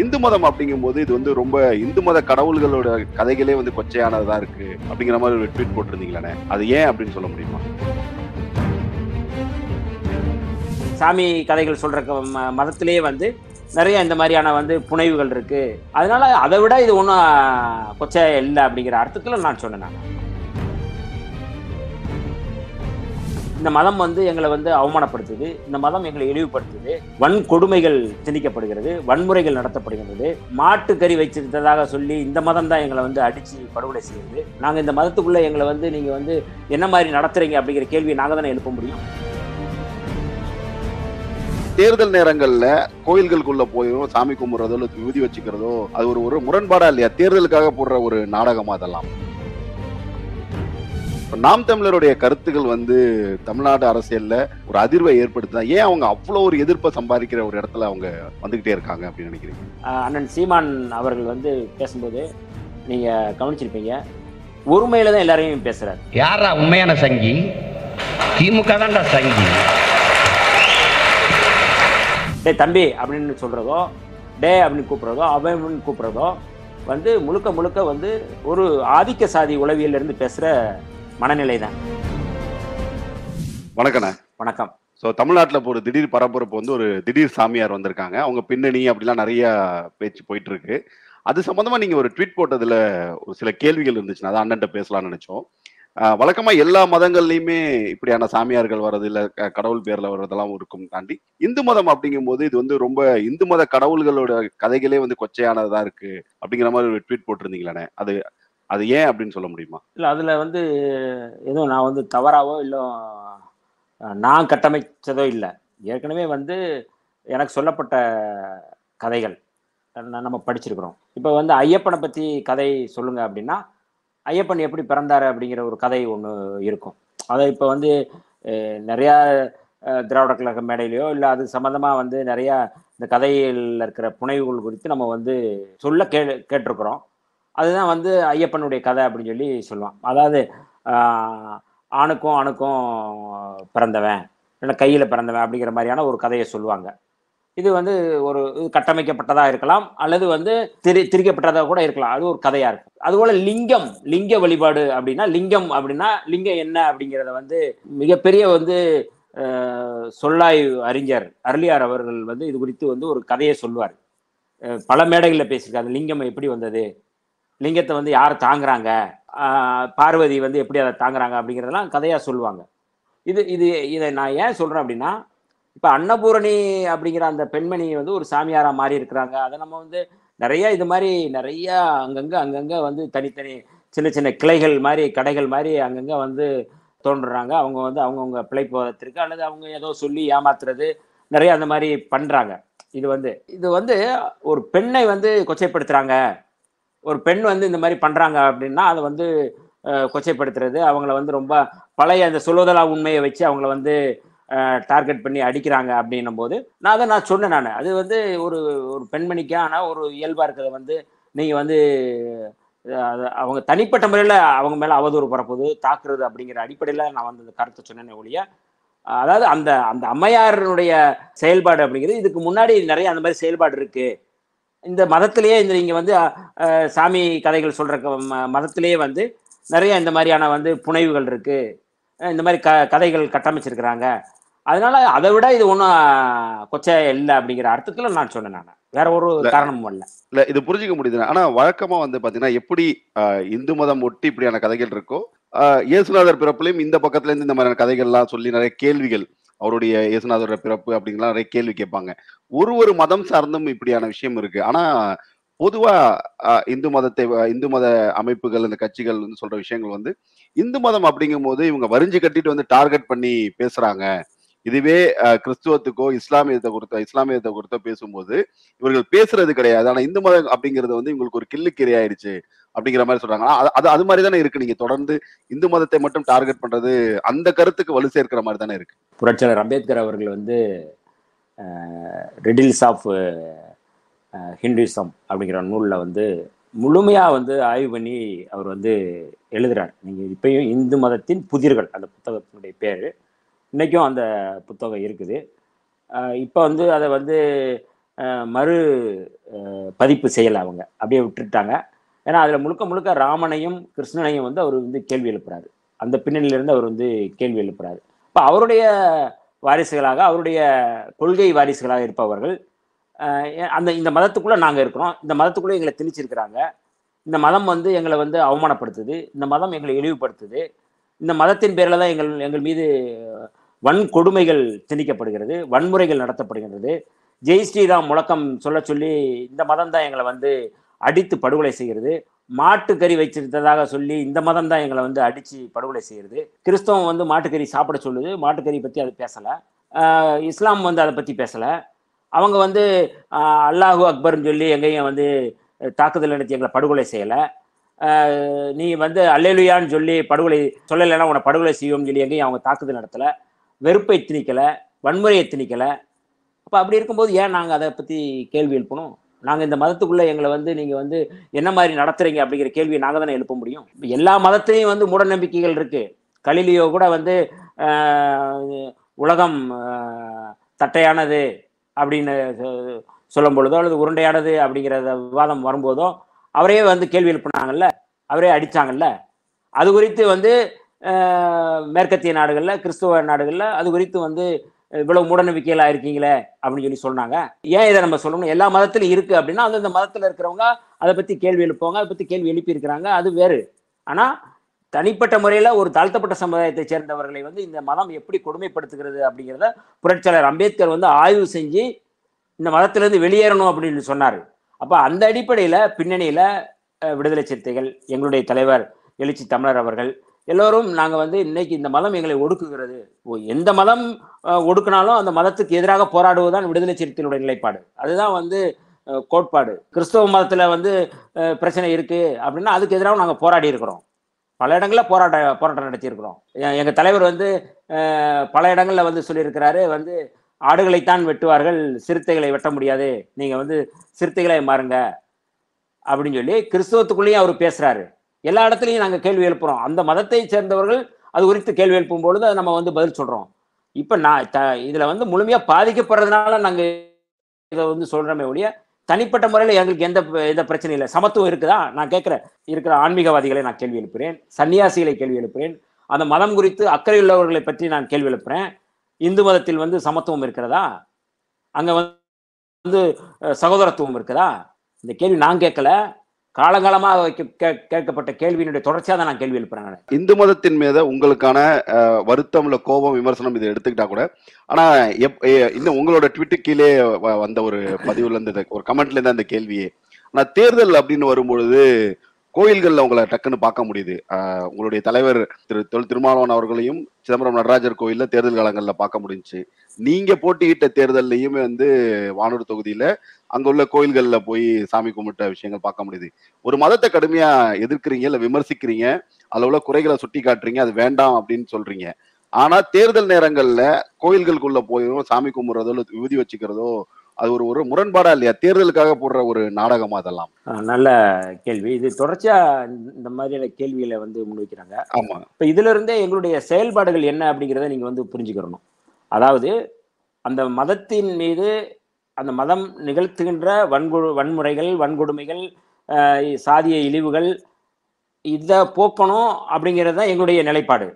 இந்து மதம் அப்படிங்கும்போது இது வந்து ரொம்ப இந்து மத கடவுள்களோட கதைகளே வந்து கொச்சையானதா இருக்கு அப்படிங்கிற மாதிரி ஒரு ட்வீட் போட்டிருந்தீங்களே அது ஏன் அப்படின்னு சொல்ல முடியுமா? சாமி கதைகள் சொல்ற க- ம- மதத்திலேயே வந்து நிறைய இந்த மாதிரியான வந்து புனைவுகள் இருக்கு. அதனால அதை விட இது ஒன்றும் கொச்சையா இல்லை அப்படிங்கிற அர்த்தத்தில் நான் சொன்னேன் இந்த மதம் வந்து எங்களை வந்து அவமானப்படுத்துது. இந்த மதம் எங்களை இழிவுபடுத்துது. வன்கொடுமைகள் திணிக்கப்படுகிறது. வன்முறைகள் நடத்தப்படுகிறது மாட்டுக்கறி வச்சிருந்ததாக சொல்லி இந்த மதம் தான் எங்களை வந்து அடித்து படுகொலை செய்யுது. நாங்கள் இந்த மதத்துக்குள்ளே எங்களை வந்து நீங்கள் வந்து என்ன மாதிரி நடத்துறீங்க அப்படிங்கிற கேள்வியை நாங்கள் தானே எழுப்ப முடியும். தேர்தல் நேரங்கள்ல கோயில்களுக்குள்ள போயிடும் சாமி கும்பிடுறதோ விதி வச்சுக்கிறதோ அது ஒரு ஒரு முரண்பாடா இல்லையா? தேர்தலுக்காக போடுற ஒரு நாடகமா அதெல்லாம்? நாம் தமிழருடைய கருத்துக்கள் வந்து தமிழ்நாடு அரசியல்ல ஒரு அதிர்வை ஏற்படுத்துதா? ஏன் அவங்க அவ்வளவு ஒரு எதிர்ப்பை சம்பாதிக்கிற ஒரு இடத்துல அவங்க வந்துகிட்டே இருக்காங்க அப்படின்னு நினைக்கிறீங்க? அண்ணன் சீமான் அவர்கள் வந்து பேசும்போது நீங்க கவனிச்சிருப்பீங்க. ஒருமையில தான் எல்லாரையும் பேசுறாரு. யாரா உண்மையான சங்கி? திமுக தான்டா சங்கி. டேய் தம்பி அப்படின்னு சொல்றதோ டே அப்படின்னு கூப்பிடுறதோ அவன் அப்படின்னு கூப்பிடுறதோ வந்து முழுக்க முழுக்க வந்து ஒரு ஆதிக்க சாதி உளவியல்ல இருந்து பேசுற மனநிலை தான் வணக்கண்ணே. வணக்கம். ஸோ தமிழ்நாட்டில் இப்போ ஒரு திடீர் பரபரப்பு வந்து ஒரு திடீர் சாமியார் வந்திருக்காங்க. அவங்க பின்னணி அப்படிலாம் நிறைய பேச்சு போயிட்டு இருக்கு அது சம்பந்தமா நீங்க ஒரு ட்வீட் போட்டதுல ஒரு சில கேள்விகள் இருந்துச்சுன்னா அதை அண்ணன்ட்ட பேசலாம்னு நினைச்சோம். ஆஹ் வழக்கமா எல்லா மதங்கள்லயுமே இப்படியான சாமியார்கள் வர்றது இல்ல கடவுள் பேர்ல வர்றதெல்லாம் இருக்கும் தாண்டி இந்து மதம் அப்படிங்கும்போது இது வந்து ரொம்ப இந்து மத கடவுள்களோட கதைகளே வந்து கொச்சையானதா இருக்கு அப்படிங்கிற மாதிரி ஒரு ட்வீட் போட்டிருந்தீங்களே அது அது ஏன் அப்படின்னு சொல்ல முடியுமா? இல்லை அதில் வந்து எதுவும் நான் வந்து தவறாவோ இல்லை நான் கட்டமைச்சதோ இல்லை. ஏற்கனவே வந்து எனக்கு சொல்லப்பட்ட கதைகள் நம்ம படிச்சிருக்கிறோம். இப்போ வந்து ஐயப்பனை பற்றி கதை சொல்லுங்கள் அப்படின்னா ஐயப்பன் எப்படி பிறந்தார் அப்படிங்கிற ஒரு கதை ஒன்று இருக்கும். அதை இப்போ வந்து நிறையா திராவிட கழக மேடையிலையோ இல்லை அது சம்மந்தமாக வந்து நிறையா இந்த கதையில் இருக்கிற புனைவுகள் குறித்து நம்ம வந்து சொல்ல கே கேட்டிருக்கிறோம். அதுதான் வந்து ஐயப்பனுடைய கதை அப்படின்னு சொல்லி சொல்லுவான். அதாவது ஆணுக்கும் ஆணுக்கும் பிறந்தவன் இல்லை கையில் பிறந்தவன் அப்படிங்கிற மாதிரியான ஒரு கதையை சொல்லுவாங்க. இது வந்து ஒரு இது இருக்கலாம் அல்லது வந்து திரி திரிக்கப்பட்டதாக கூட இருக்கலாம். அது ஒரு கதையாக இருக்கும். அதுபோல் லிங்கம் லிங்க வழிபாடு அப்படின்னா லிங்கம் அப்படின்னா லிங்கம் என்ன அப்படிங்கிறத வந்து மிகப்பெரிய வந்து சொல்லாய் சொல்லாய்வு அறிஞர் அருளியார் அவர்கள் வந்து இது குறித்து வந்து ஒரு கதையை சொல்லுவார். பல மேடைகளில் பேசியிருக்காரு. லிங்கம் எப்படி வந்தது? லிங்கத்தை வந்து யார் தாங்குறாங்க? பார்வதி வந்து எப்படி அதை தாங்குறாங்க அப்படிங்கிறதெல்லாம் கதையாக சொல்லுவாங்க. இது இது இதை நான் ஏன் சொல்கிறேன் அப்படின்னா இப்போ அன்னபூரணி அப்படிங்கிற அந்த பெண்மணி வந்து ஒரு சாமியாராக மாறி இருக்கிறாங்க. அதை நம்ம வந்து நிறைய இது மாதிரி நிறைய அங்கங்கே அங்கங்கே வந்து தனித்தனி சின்ன சின்ன கிளைகள் மாதிரி கடைகள் மாதிரி அங்கங்கே வந்து தோன்றுறாங்க. அவங்க வந்து அவங்கவுங்க பிழைப்பதற்கு அல்லது அவங்க ஏதோ சொல்லி ஏமாத்துறது நிறைய அந்த மாதிரி பண்ணுறாங்க இது வந்து இது வந்து ஒரு பெண்ணை வந்து கொச்சைப்படுத்துகிறாங்க ஒரு பெண் வந்து இந்த மாதிரி பண்ணுறாங்க அப்படின்னா அதை வந்து கொச்சைப்படுத்துறது அவங்கள வந்து ரொம்ப பழைய அந்த சொல்லுவதலா உண்மையை வச்சு அவங்கள வந்து டார்கெட் பண்ணி அடிக்கிறாங்க அப்படின்னும் போது நான் அதை நான் சொன்னேன் நான். அது வந்து ஒரு ஒரு பெண்மணிக்கான ஒரு இயல்பாக இருக்கிறத வந்து நீங்கள் வந்து அது அவங்க தனிப்பட்ட முறையில் அவங்க மேலே அவதூறு பரப்புது தாக்குறது அப்படிங்கிற அடிப்படையில் நான் வந்து இந்த கருத்தை சொன்னேனே ஒழிய அதாவது அந்த அந்த அம்மையாருடைய செயல்பாடு அப்படிங்கிறது இதுக்கு முன்னாடி நிறைய அந்த மாதிரி செயல்பாடு இருக்குது இந்த மதத்திலேயே இந்த நீங்க வந்து சாமி கதைகள் ம- மதத்திலேயே வந்து நிறைய இந்த மாதிரியான வந்து புனைவுகள் இருக்கு. அஹ் இந்த மாதிரி க கதைகள் கட்டமைச்சிருக்கிறாங்க. அதனால அதை விட இது ஒன்றும் கொச்சை இல்லை அப்படிங்கிற அர்த்தத்தில் நான் சொன்னேன் நான். வேற ஒரு. காரணமும் இல்லை. இல்ல இது புரிஞ்சுக்க முடியுது ஆனா வழக்கமா வந்து பாத்தீங்கன்னா எப்படி இந்து மதம் ஒட்டி இப்படியான கதைகள் இருக்கோ இயேசுநாதர் பிறப்புலையும் இந்த பக்கத்துல இருந்து இந்த மாதிரியான கதைகள்லாம் சொல்லி நிறைய கேள்விகள் அவருடைய இயேசுநாதரோட பிறப்பு அப்படிங்கலாம் நிறைய கேள்வி கேட்பாங்க. ஒரு ஒரு மதம் சார்ந்தும் இப்படியான விஷயம் இருக்கு. ஆனா பொதுவா இந்து மதத்தை இந்து மத அமைப்புகள் இந்த கட்சிகள் வந்து சொல்ற விஷயங்கள் வந்து இந்து மதம் அப்படிங்கும் போது இவங்க வரிஞ்சு கட்டிட்டு வந்து டார்கெட் பண்ணி பேசுறாங்க. இதுவே கிறிஸ்துவத்துக்கோ இஸ்லாமியத்தை கொடுத்த இஸ்லாமியத்தை கொடுத்த பேசும்போது இவர்கள் பேசுறது கிடையாது. ஆனா இந்து மதம் அப்படிங்கிறது வந்து இவங்களுக்கு ஒரு கில்லுக்கிரை ஆயிடுச்சு அப்படிங்கிற மாதிரி சொல்றாங்க. அது- அது மாதிரி தானே இருக்கு. நீங்க தொடர்ந்து இந்து மதத்தை மட்டும் டார்கெட் பண்றது அந்த கருத்துக்கு வலு சேர்க்கிற மாதிரி தானே இருக்கு. புரட்சியாளர் அம்பேத்கர் அவர்கள் வந்து ரிடில்ஸ் ஆஃப் ஹிந்துசம் அப்படிங்கிற நூலில் வந்து முழுமையாக வந்து ஆய்வு பண்ணி அவர் வந்து எழுதுறார். நீங்கள் இப்பயும் இந்து மதத்தின் புதிர்கள் அந்த புத்தகத்தினுடைய பேர். இன்றைக்கும் அந்த புத்தகம் இருக்குது. இப்போ வந்து அதை வந்து மறு பதிப்பு செய்யலை அவங்க. அப்படியே விட்டுட்டாங்க. ஏன்னா அதில் முழுக்க முழுக்க ராமனையும் கிருஷ்ணனையும் வந்து அவர் வந்து கேள்வி எழுப்புறாரு. அந்த பின்னணியிலிருந்து அவர் வந்து கேள்வி எழுப்புறாரு. இப்போ அவருடைய வாரிசுகளாக அவருடைய கொள்கை வாரிசுகளாக இருப்பவர்கள் அந்த இந்த மதத்துக்குள்ளே நாங்கள் இருக்கிறோம். இந்த மதத்துக்குள்ளே எங்களை திணிச்சிருக்கிறாங்க. இந்த மதம் வந்து எங்களை வந்து அவமானப்படுத்துது. இந்த மதம் எங்களை இழிவுபடுத்துது. இந்த மதத்தின் பேரில் தான் எங்கள் எங்கள் மீது வன்கொடுமைகள் திணிக்கப்படுகிறது. வன்முறைகள் நடத்தப்படுகின்றது. ஜெய் ஸ்ரீராம் முழக்கம் சொல்ல சொல்லி இந்த மதம் தான் எங்களை வந்து அடித்து படுகொலை செய்கிறது. மாட்டுக்கறி வச்சிருந்ததாக சொல்லி இந்த மதம் தான் எங்களை வந்து அடித்து படுகொலை செய்கிறது. கிறிஸ்தவம் வந்து மாட்டுக்கறி சாப்பிட சொல்லுது. மாட்டுக்கறி பற்றி அது பேசலை. இஸ்லாம் வந்து அதை பற்றி பேசலை. அவங்க வந்து அல்லாஹூ அல்லாஹு அக்பர்னு சொல்லி எங்கேயும் வந்து தாக்குதல் நடத்தி எங்களை படுகொலை செய்யலை. நீ வந்து அல்லேலுயான்னு சொல்லி படுகொலை சொல்லலைன்னா உன்னை படுகொலை செய்வோம்னு சொல்லி எங்கேயும் அவங்க தாக்குதல் நடத்தலை. வெறுப்பை திணிக்கலை. வன்முறையை திணிக்கலை. அப்போ அப்படி இருக்கும்போது ஏன் நாங்கள் அதை பற்றி கேள்வி எழுப்பணும் நாங்கள் இந்த மதத்துக்குள்ளே எங்களை வந்து நீங்கள் வந்து என்ன மாதிரி நடத்துறீங்க அப்படிங்கிற கேள்வியை நாங்கள் தானே எழுப்ப முடியும்? எல்லா மதத்திலையும் வந்து மூடநம்பிக்கைகள் இருக்குது கலிலியோ கூட வந்து உலகம் தட்டையானது அப்படின்னு சொ- சொல்லும் பொழுதோ அல்லது உருண்டையானது அப்படிங்கிற விவாதம் வரும்போதோ அவரே வந்து கேள்வி எழுப்பினாங்கல்ல அவரே அடித்தாங்கல்ல அது குறித்து வந்து மேற்கத்திய நாடுகளில் கிறிஸ்துவ நாடுகளில் அது குறித்து வந்து இவ்வளவு மூடநம்பிக்கைகளா இருக்கீங்களே அப்படின்னு சொல்லி சொன்னாங்க. ஏன் இதை நம்ம சொல்லணும்? எல்லா மதத்திலும் இருக்கு அப்படின்னா அந்தந்த மதத்தில் இருக்கிறவங்க அதை பத்தி கேள்வி எழுப்புவாங்க அதை பத்தி கேள்வி எழுப்பி இருக்கிறாங்க அது வேறு. ஆனா தனிப்பட்ட முறையில் ஒரு தாழ்த்தப்பட்ட சமுதாயத்தை சேர்ந்தவர்களை வந்து இந்த மதம் எப்படி கொடுமைப்படுத்துகிறது அப்படிங்கிறத புரட்சியாளர் அம்பேத்கர் வந்து ஆய்வு செஞ்சு இந்த மதத்திலேருந்து வெளியேறணும் அப்படின்னு சொன்னார். அப்போ அந்த அடிப்படையில் பின்னணியில் விடுதலை சிறுத்தைகள் எங்களுடைய தலைவர் எழுச்சி தமிழர் அவர்கள் எல்லோரும் நாங்கள் வந்து இன்னைக்கு இந்த மதம் எங்களை ஒடுக்குகிறது. ஓ, எந்த மதம் ஒடுக்கினாலும் ஒடுக்குனாலும் அந்த மதத்துக்கு எதிராக போராடுவதுதான் விடுதலை சிறுத்தைகளுடைய நிலைப்பாடு. அதுதான் வந்து கோட்பாடு. கிறிஸ்தவ மதத்தில் வந்து பிரச்சனை இருக்குது அப்படின்னா அதுக்கு எதிராக நாங்கள் போராடி இருக்கிறோம். பல இடங்களில் போராட்ட போராட்டம் நடத்தியிருக்கிறோம். எங்கள் தலைவர் வந்து பல இடங்களில் வந்து சொல்லியிருக்கிறாரு வந்து ஆடுகளைத்தான் வெட்டுவார்கள் சிறுத்தைகளை வெட்ட முடியாது. நீங்கள் வந்து சிறுத்தைகளை மாறுங்க. அப்படின்னு சொல்லி கிறிஸ்தவத்துக்குள்ளேயும் அவர் பேசுகிறாரு எல்லா இடத்துலையும் நாங்கள் கேள்வி எழுப்புறோம். அந்த மதத்தை சேர்ந்தவர்கள் அது குறித்து கேள்வி எழுப்பும் பொழுது அதை நம்ம வந்து பதில் சொல்றோம். இப்போ நான் த வந்து முழுமையாக பாதிக்கப்படுறதுனால நாங்கள் இதை வந்து சொல்றோமே ஒழிய தனிப்பட்ட முறையில் எங்களுக்கு எந்த எந்த பிரச்சனையும் இல்லை. சமத்துவம் இருக்குதா? நான் கேட்குறேன் இருக்கிற ஆன்மீகவாதிகளை நான் கேள்வி எழுப்புறேன். சன்னியாசிகளை கேள்வி எழுப்புறேன். அந்த மதம் குறித்து அக்கறையுள்ளவர்களை பற்றி நான் கேள்வி எழுப்புறேன். இந்து மதத்தில் வந்து சமத்துவம் இருக்கிறதா? அங்கே வந்து சகோதரத்துவம் இருக்குதா? இந்த கேள்வி நான் கேட்கல. காலங்காலமாக கே- கேட்கப்பட்ட கேள்வியினுடைய தொடர்ச்சியாக தான் நான் கேள்வி எழுப்புறேன் இந்து மதத்தின் மீது உங்களுக்கான வருத்தம் இல்லை கோபம் விமர்சனம் இதை எடுத்துக்கிட்டா கூட ஆனால் எப்- இந்த இன்னும் உங்களோட ட்விட்டு கீழே வ- வந்த ஒரு பதிவுல இருந்து ஒரு கமெண்ட்ல இருந்து அந்த கேள்வியே. ஆனால் தேர்தல் அப்படின்னு வரும்பொழுது கோயில்களில் உங்களை டக்குன்னு பார்க்க முடியுது. உங்களுடைய தலைவர் திரு தொல் திருமாவளவன் அவர்களையும் சிதம்பரம் நடராஜர் கோயிலில் தேர்தல் காலங்களில் பார்க்க முடிஞ்சுச்சு. நீங்கள் போட்டியிட்ட தேர்தல்லையுமே வந்து வானூர் தொகுதியில் அங்க உள்ள கோயில்கள்ல போய் சாமி கும்பிட்ட விஷயங்கள் பார்க்க முடியுது. ஒரு மதத்தை கடுமையா எதிர்க்கிறீங்க இல்ல விமர்சிக்கிறீங்க அதுல உள்ள குறைகளை சுட்டி காட்டுறீங்க அது வேண்டாம் அப்படின்னு சொல்றீங்க. ஆனா தேர்தல் நேரங்கள்ல கோயில்களுக்குள்ள போயும் சாமி கும்பிடுறதோ இல்ல விபூதி வச்சுக்கிறதோ அது ஒரு ஒரு முரண்பாடா இல்லையா? தேர்தலுக்காக போடுற ஒரு நாடகமா அதெல்லாம். நல்ல கேள்வி. இது தொடர்ச்சியா இந்த- இந்த மாதிரியான கேள்விகளை வந்து முன்வைக்கிறாங்க. ஆமா. இப்போ இதுல இருந்தே எங்களுடைய செயல்பாடுகள் என்ன அப்படிங்கிறத நீங்க வந்து புரிஞ்சுக்கிறணும் அதாவது அந்த மதத்தின் மீது அந்த மதம் நிகழ்த்துகின்ற வன்கொ வன்முறைகள் வன்கொடுமைகள் சாதிய இழிவுகள் இதை போக்கணும் அப்படிங்கிறது தான் எங்களுடைய நிலைப்பாடு.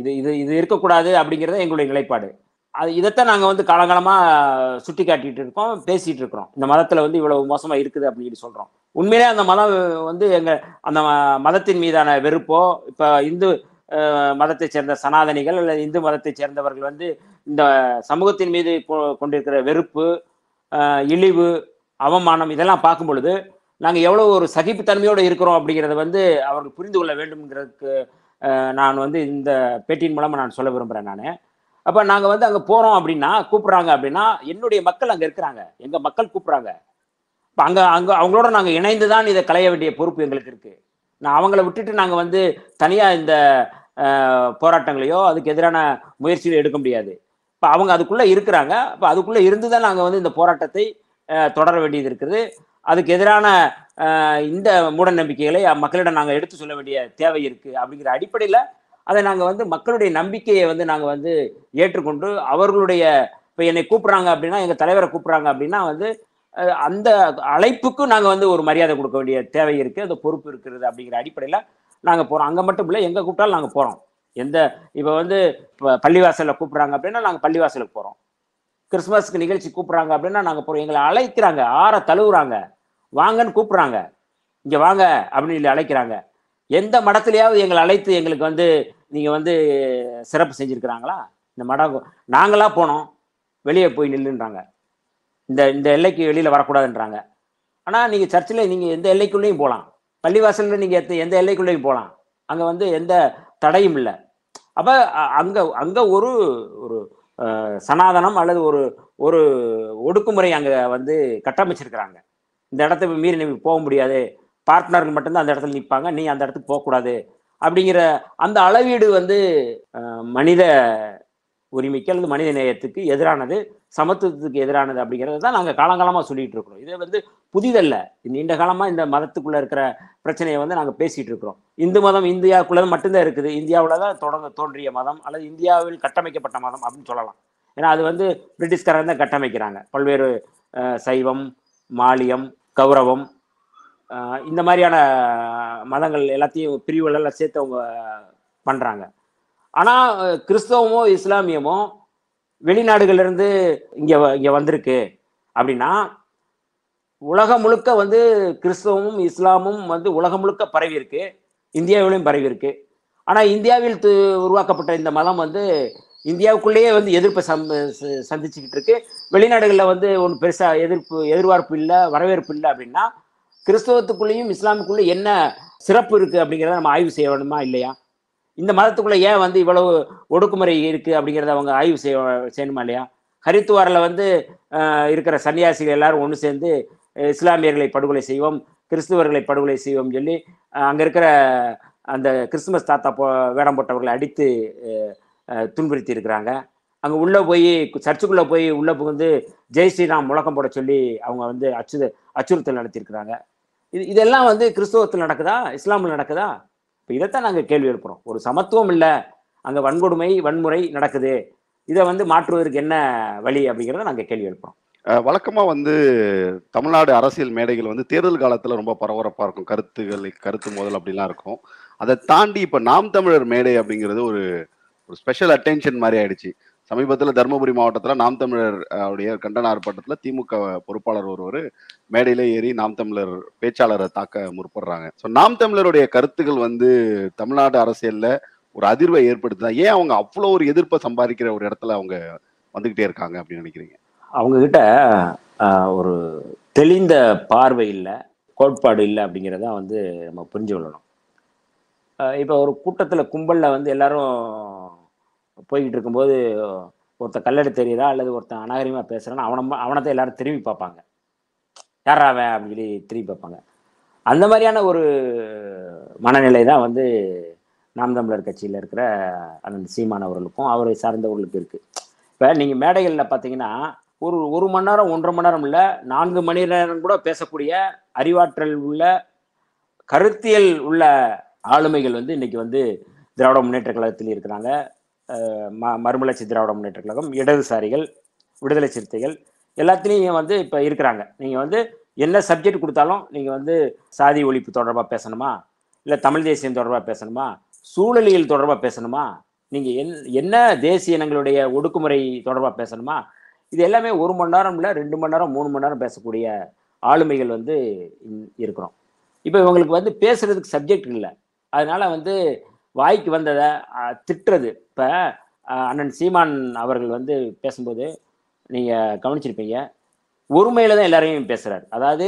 இது இது இது இருக்கக்கூடாது அப்படிங்கிறது தான் எங்களுடைய நிலைப்பாடு. அது இதைத்தான் நாங்கள் வந்து காலங்காலமாக சுட்டி காட்டிட்டு இருக்கோம் பேசிகிட்டு இருக்கிறோம். இந்த மதத்தில் வந்து இவ்வளவு மோசமாக இருக்குது அப்படின்னு சொல்கிறோம் உண்மையிலே அந்த மதம் வந்து எங்கள் அந்த ம- மதத்தின் மீதான வெறுப்போ இப்போ இந்து மதத்தை மதத்தைச் சேர்ந்த சனாதனிகள் அல்லது இந்து மதத்தைச் சேர்ந்தவர்கள் வந்து இந்த சமூகத்தின் மீது கொ- கொண்டிருக்கிற வெறுப்பு இழிவு அவமானம் இதெல்லாம் பார்க்கும் பொழுது நாங்கள் எவ்வளோ ஒரு சகிப்புத்தன்மையோடு இருக்கிறோம் அப்படிங்கிறத வந்து அவர்கள் புரிந்து கொள்ள வேண்டும்ங்கிறதுக்கு நான் வந்து இந்த பேட்டியின் மூலமாக நான் சொல்ல விரும்புகிறேன் நான். அப்போ நாங்கள் வந்து அங்கே போகிறோம் அப்படின்னா கூப்பிட்றாங்க அப்படின்னா என்னுடைய மக்கள் அங்கே இருக்கிறாங்க. எங்கள் மக்கள் கூப்பிட்றாங்க. இப்போ அங்கே அங்கே அவங்களோட நாங்கள் இணைந்து தான் இதை களைய வேண்டிய பொறுப்பு எங்களுக்கு இருக்குது நான் அவங்கள விட்டுட்டு நாங்கள் வந்து தனியாக இந்த போராட்டங்களையோ அதுக்கு எதிரான முயற்சிகளை எடுக்க முடியாது. இப்போ அவங்க அதுக்குள்ளே இருக்கிறாங்க. இப்போ அதுக்குள்ளே இருந்து தான் நாங்கள் வந்து இந்த போராட்டத்தை தொடர வேண்டியது இருக்குது. அதுக்கு எதிரான இந்த மூட நம்பிக்கைகளை மக்களிடம் நாங்கள் எடுத்து சொல்ல வேண்டிய தேவை இருக்குது அப்படிங்கிற அடிப்படையில் அதை நாங்கள் வந்து மக்களுடைய நம்பிக்கையை வந்து நாங்கள் வந்து ஏற்றுக்கொண்டு அவர்களுடைய இப்போ என்னை கூப்பிட்றாங்க அப்படின்னா எங்கள் தலைவரை கூப்பிட்றாங்க அப்படின்னா வந்து அந்த அழைப்புக்கும் நாங்கள் வந்து ஒரு மரியாதை கொடுக்க வேண்டிய தேவை இருக்குது அந்த பொறுப்பு இருக்கிறது அப்படிங்கிற அடிப்படையில் நாங்கள் போகிறோம் அங்கே மட்டும் இல்லை எங்கே கூப்பிட்டாலும் நாங்கள் போகிறோம் எந்த இப்போ வந்து பள்ளிவாசலில் கூப்பிட்றாங்க அப்படின்னா நாங்கள் பள்ளிவாசலுக்கு போகிறோம் கிறிஸ்மஸ்க்கு நிகழ்ச்சி கூப்பிட்றாங்க அப்படின்னா நாங்கள் போகிறோம் எங்களை அழைக்கிறாங்க ஆற தழுவுறாங்க. வாங்கன்னு கூப்பிட்றாங்க. இங்கே வாங்க அப்படின்னு சொல்லி அழைக்கிறாங்க. எந்த மடத்துலையாவது எங்களை அழைத்து எங்களுக்கு வந்து நீங்கள் வந்து சிறப்பு செஞ்சிருக்கிறாங்களா? இந்த மடம் நாங்களாக போனோம். வெளியே போய் நில்லுன்றாங்க. இந்த இந்த எல்லைக்கு வெளியில் வரக்கூடாதுன்றாங்க. ஆனால் நீங்கள் சர்ச்சில் நீங்கள் எந்த எல்லைக்குள்ளேயும் போகலாம் பள்ளிவாசலில் நீங்கள் எத்த- எந்த எல்லைக்குள்ளேயும் போகலாம் அங்கே வந்து எந்த தடையும் இல்லை. அப்ப அ- அங்க அங்க ஒரு ஒரு சனாதனம் அல்லது ஒரு ஒரு ஒடுக்குமுறை அங்க வந்து கட்டமைச்சிருக்கிறாங்க. இந்த இடத்த மீறி நீ போக முடியாது. பார்ட்னர்கள் மட்டும்தான் அந்த இடத்துல நிற்பாங்க நீ அந்த இடத்துக்கு போகக்கூடாது. அப்படிங்கிற அந்த அளவீடு வந்து மனித உரிமைக்கு அல்லது மனித நேயத்துக்கு எதிரானது சமத்துவத்துக்கு எதிரானது அப்படிங்கிறத தான் நாங்கள் காலங்காலமாக சொல்லிட்டு இருக்கிறோம். இது வந்து புதிதல்ல. நீண்ட காலமாக இந்த மதத்துக்குள்ளே இருக்கிற பிரச்சனையை வந்து நாங்கள் பேசிகிட்டு இருக்கிறோம். இந்து மதம் இந்தியாவுக்குள்ளே மட்டும்தான் இருக்குது. இந்தியாவில் தான் தொடங்க தோன்றிய மதம் அல்லது இந்தியாவில் கட்டமைக்கப்பட்ட மதம் அப்படின்னு சொல்லலாம். ஏன்னா அது வந்து பிரிட்டிஷ்காரன் தான் கட்டமைக்கிறாங்க. பல்வேறு சைவம் மாலியம் கௌரவம் இந்த மாதிரியான மதங்கள் எல்லாத்தையும் பிரிவுகள் எல்லாம் சேர்த்து அவங்க பண்ணுறாங்க ஆனால் கிறிஸ்தவமோ இஸ்லாமியமோ வெளிநாடுகள்ல இங்கே இங்கே வ- வந்திருக்கு அப்படின்னா உலகம் முழுக்க வந்து கிறிஸ்தவமும் இஸ்லாமும் வந்து உலகம் முழுக்க பரவி இருக்கு. இந்தியாவிலையும் பரவி இருக்கு. ஆனால் இந்தியாவில் து- உருவாக்கப்பட்ட இந்த மதம் வந்து இந்தியாவுக்குள்ளேயே வந்து எதிர்ப்பை சம் ச- சந்திச்சுக்கிட்டு இருக்கு. வெளிநாடுகளில் வந்து ஒன்றும் பெருசாக எதிர்ப்பு எதிர்பார்ப்பு இல்லை வரவேற்பு இல்லை அப்படின்னா கிறிஸ்தவத்துக்குள்ளேயும் இஸ்லாமுக்குள்ளேயும் என்ன சிறப்பு இருக்குது அப்படிங்கிறத நம்ம ஆய்வு செய்ய வேணுமா இல்லையா? இந்த மதத்துக்குள்ள ஏன் வந்து இவ்வளவு ஒடுக்குமுறை இருக்கு அப்படிங்கிறத அவங்க ஆய்வு செய்ய செய்யணுமா இல்லையா? ஹரித்துவாரில் வந்து இருக்கிற சன்னியாசிகள் எல்லாரும் ஒன்று சேர்ந்து இஸ்லாமியர்களை படுகொலை செய்வோம் கிறிஸ்துவர்களை படுகொலை செய்வோம் சொல்லி அங்கே இருக்கிற அந்த கிறிஸ்துமஸ் தாத்தா போ வேடம் போட்டவர்களை அடித்து துன்புறுத்தி இருக்கிறாங்க. அங்கே உள்ளே போய் சர்ச்சுக்குள்ளே போய் உள்ளே புகுந்து ஜெய் ஸ்ரீராம் முழக்கம் போட சொல்லி அவங்க வந்து அச்சு அச்சுறுத்தல் நடத்தியிருக்கிறாங்க. இது இதெல்லாம் வந்து கிறிஸ்தவத்தில் நடக்குதா? இஸ்லாமில் நடக்குதா? இப்போ இதைத்தான் நாங்கள் கேள்வி எழுப்புறோம். ஒரு சமத்துவம் இல்லை அங்கே வன்கொடுமை வன்முறை நடக்குது இதை வந்து மாற்றுவதற்கு என்ன வழி அப்படிங்கிறத நாங்கள் கேள்வி எழுப்புறோம். வழக்கமாக வந்து தமிழ்நாடு அரசியல் மேடைகள் வந்து தேர்தல் காலத்தில் ரொம்ப பரபரப்பாக இருக்கும். கருத்துகள் கருத்து மோதல் அப்படிலாம் இருக்கும். அதை தாண்டி இப்போ நாம் தமிழர் மேடை அப்படிங்கிறது ஒரு ஒரு ஸ்பெஷல் அட்டென்ஷன் மாதிரி ஆயிடுச்சு. சமீபத்தில் தருமபுரி மாவட்டத்தில் நாம் தமிழர் அஹ், உடைய கண்டன ஆர்ப்பாட்டத்தில் திமுக பொறுப்பாளர் ஒருவர் மேடையில ஏறி நாம் தமிழர் பேச்சாளரை தாக்க முற்படுறாங்க. ஸோ நாம் தமிழருடைய கருத்துக்கள் வந்து தமிழ்நாடு அரசியலில் ஒரு அதிர்வை ஏற்படுத்துதா? ஏன் அவங்க அவ்வளோ ஒரு எதிர்ப்பை சம்பாதிக்கிற ஒரு இடத்துல அவங்க வந்துக்கிட்டே இருக்காங்க அப்படின்னு நினைக்கிறீங்க? அவங்க கிட்ட ஒரு தெளிந்த பார்வை இல்லை கோட்பாடு இல்லை அப்படிங்கிறத வந்து நம்ம புரிஞ்சு கொள்ளணும். இப்போ ஒரு கூட்டத்தில் கும்பலில் வந்து எல்லாரும் போய்கிட்டு இருக்கும்போது ஒருத்தன் கல்லடை தெரியுதா அல்லது ஒருத்தன் அநாகரிகமாக பேசுகிறான்னு அவனை அவனத்தை எல்லாரும் திரும்பி பார்ப்பாங்க. யாரா அவன் அப்படின்னு சொல்லி திரும்பி பார்ப்பாங்க. அந்த மாதிரியான ஒரு மனநிலை தான் வந்து நாம் தமிழர் கட்சியில் இருக்கிற அந்த சீமானவர்களுக்கும் அவரை சார்ந்தவர்களுக்கு இருக்குது இப்போ நீங்கள் மேடைகளில் பார்த்தீங்கன்னா ஒரு ஒரு மணி நேரம் ஒன்றரை மணி நேரம் இல்லை நான்கு மணி நேரம் கூட பேசக்கூடிய அறிவாற்றல் உள்ள கருத்தியல் உள்ள ஆளுமைகள் வந்து இன்னைக்கு வந்து திராவிட முன்னேற்ற கழகத்தில் இருக்கிறாங்க. ம மறுமலர்ச்சி திராவிட முன்னேற்ற கழகம் இடதுசாரிகள் விடுதலை சிறுத்தைகள் எல்லாத்துலேயும் வந்து இப்போ இருக்கிறாங்க. நீங்கள் வந்து என்ன சப்ஜெக்ட் கொடுத்தாலும் நீங்கள் வந்து சாதி ஒழிப்பு தொடர்பாக பேசணுமா? இல்லை தமிழ் தேசியம் தொடர்பாக பேசணுமா? சூழலியல் தொடர்பாக பேசணுமா? நீங்கள் என் என்ன தேசிய இனங்களுடைய ஒடுக்குமுறை தொடர்பாக பேசணுமா? இது எல்லாமே ஒரு மணி நேரம் இல்லை ரெண்டு மணி நேரம் மூணு மணி நேரம் பேசக்கூடிய ஆளுமைகள் வந்து இன்- இருக்கிறோம். இப்போ இவங்களுக்கு வந்து பேசுறதுக்கு சப்ஜெக்ட் இல்லை. அதனால வந்து வாய்க்கு வந்ததை திட்டுறது அப்போ அண்ணன் சீமான் அவர்கள் வந்து பேசும்போது நீங்கள் கவனிச்சிருப்பீங்க. ஒருமையில தான் எல்லாரையும் பேசுகிறார் அதாவது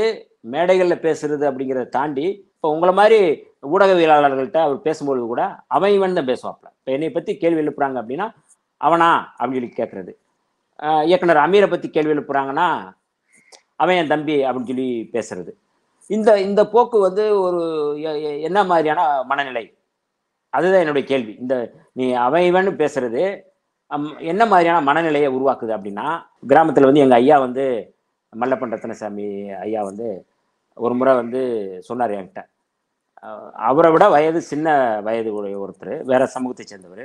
மேடைகளில் பேசுறது அப்படிங்கிறத தாண்டி இப்போ உங்களை மாதிரி ஊடகவியலாளர்கள்ட்ட அவர் பேசும்பொழுது கூட அவன் இவன் தான் பேசுவாப்ல. இப்போ என்னை பற்றி கேள்வி எழுப்புறாங்க அப்படின்னா அவனா அப்படின்னு சொல்லி கேட்குறது இயக்குனர் அமீரை பற்றி கேள்வி எழுப்புறாங்கன்னா அவன் என் தம்பி அப்படின்னு சொல்லி பேசுறது. இந்த இந்த போக்கு வந்து ஒரு என்ன மாதிரியான மனநிலை அதுதான் என்னுடைய கேள்வி. இந்த நீ அவன் இவன் பேசுறது அம், என்ன மாதிரியான மனநிலையை உருவாக்குது அப்படின்னா கிராமத்தில் வந்து எங்கள் ஐயா வந்து மல்லப்பன் ரத்னசாமி ஐயா வந்து ஒரு முறை வந்து சொன்னார் என்கிட்ட. அவரை விட வயது சின்ன வயது உடைய ஒருத்தர் வேற சமூகத்தை சேர்ந்தவர்.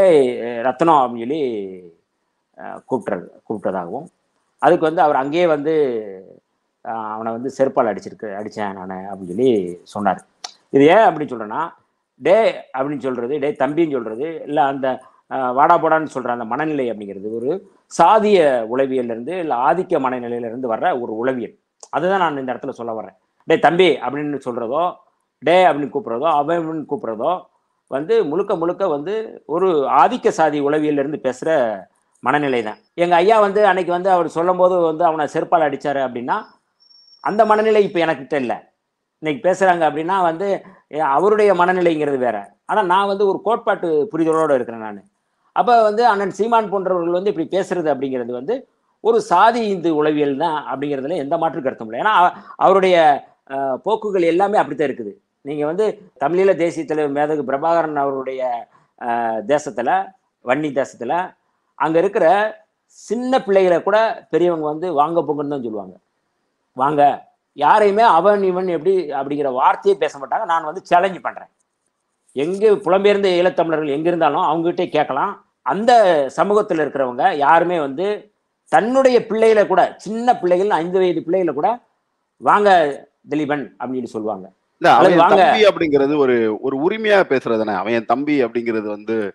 ஏய் ரத்னம் அப்படின்னு சொல்லி கூப்பிட்றது கூப்பிட்டதாகவும் அதுக்கு வந்து அவர் அங்கேயே வந்து அவனை வந்து செருப்பால் அடிச்சிருக்கு அடித்தேன் நான் அப்படின்னு சொல்லி சொன்னார். இது ஏன் அப்படின்னு சொல்கிறேன்னா டே அப்படின்னு சொல்கிறது டே தம்பின்னு சொல்கிறது இல்லை அந்த வாடா போடான்னு சொல்கிற அந்த மனநிலை அப்படிங்கிறது ஒரு சாதிய உளவியல்லேருந்து இல்லை ஆதிக்க மனநிலையிலேருந்து வர்ற ஒரு உளவியல். அதுதான் நான் இந்த இடத்துல சொல்ல வர்றேன். டே தம்பி அப்படின்னு சொல்கிறதோ டே அப்படின்னு கூப்பிட்றதோ அவன் கூப்பிட்றதோ வந்து முழுக்க முழுக்க வந்து ஒரு ஆதிக்க சாதி உளவியல்லேருந்து பேசுகிற மனநிலை தான் எங்கள் ஐயா வந்து அன்னைக்கு வந்து அவர் சொல்லும்போது வந்து அவனை செருப்பால் அடித்தார் அப்படின்னா அந்த மனநிலை இப்போ எனக்கிட்ட இல்லை. இன்னைக்கு பேசுகிறாங்க அப்படின்னா வந்து அவருடைய மனநிலைங்கிறது வேற. ஆனால் நான் வந்து ஒரு கோட்பாட்டு புரிதலோடு இருக்கிறேன் நான். அப்போ வந்து அண்ணன் சீமான் போன்றவர்கள் வந்து இப்படி பேசுறது அப்படிங்கிறது வந்து ஒரு சாதி இந்து உளவியல் தான் அப்படிங்கிறதுல எந்த மாற்று கருத்தும் இல்லை. ஏன்னா அவருடைய போக்குகள் எல்லாமே அப்படித்தான் இருக்குது. நீங்கள் வந்து தமிழீழ தேசிய தலைவர் மேதகு பிரபாகரன் அவருடைய தேசத்துல வன்னி தேசத்துல அங்க இருக்கிற சின்ன பிள்ளைகளை கூட பெரியவங்க வந்து வாங்க போங்கன்னு தான் சொல்லுவாங்க. வாங்க யாரையுமே அவன் இவன் எப்படி அப்படிங்கிற வார்த்தையே பேச மாட்டாங்க. நான் வந்து சேலஞ்ச் பண்றேன். எங்க புலம்பெயர்ந்த ஈழத்தமிழர்கள் எங்க இருந்தாலும் அவங்ககிட்டே கேட்கலாம். அந்த சமூகத்தில் இருக்கிறவங்க யாருமே வந்து தன்னுடைய பிள்ளைகளை கூட சின்ன பிள்ளைகள் ஐந்து வயது பிள்ளைகளை கூட வாங்க திலீபன் அப்படின்னு சொல்லுவாங்க. இல்ல அவன். தம்பி அப்படிங்கிறது ஒரு ஒரு உரிமையா பேசுறது தானே. அவன் தம்பி அப்படிங்கிறது வந்து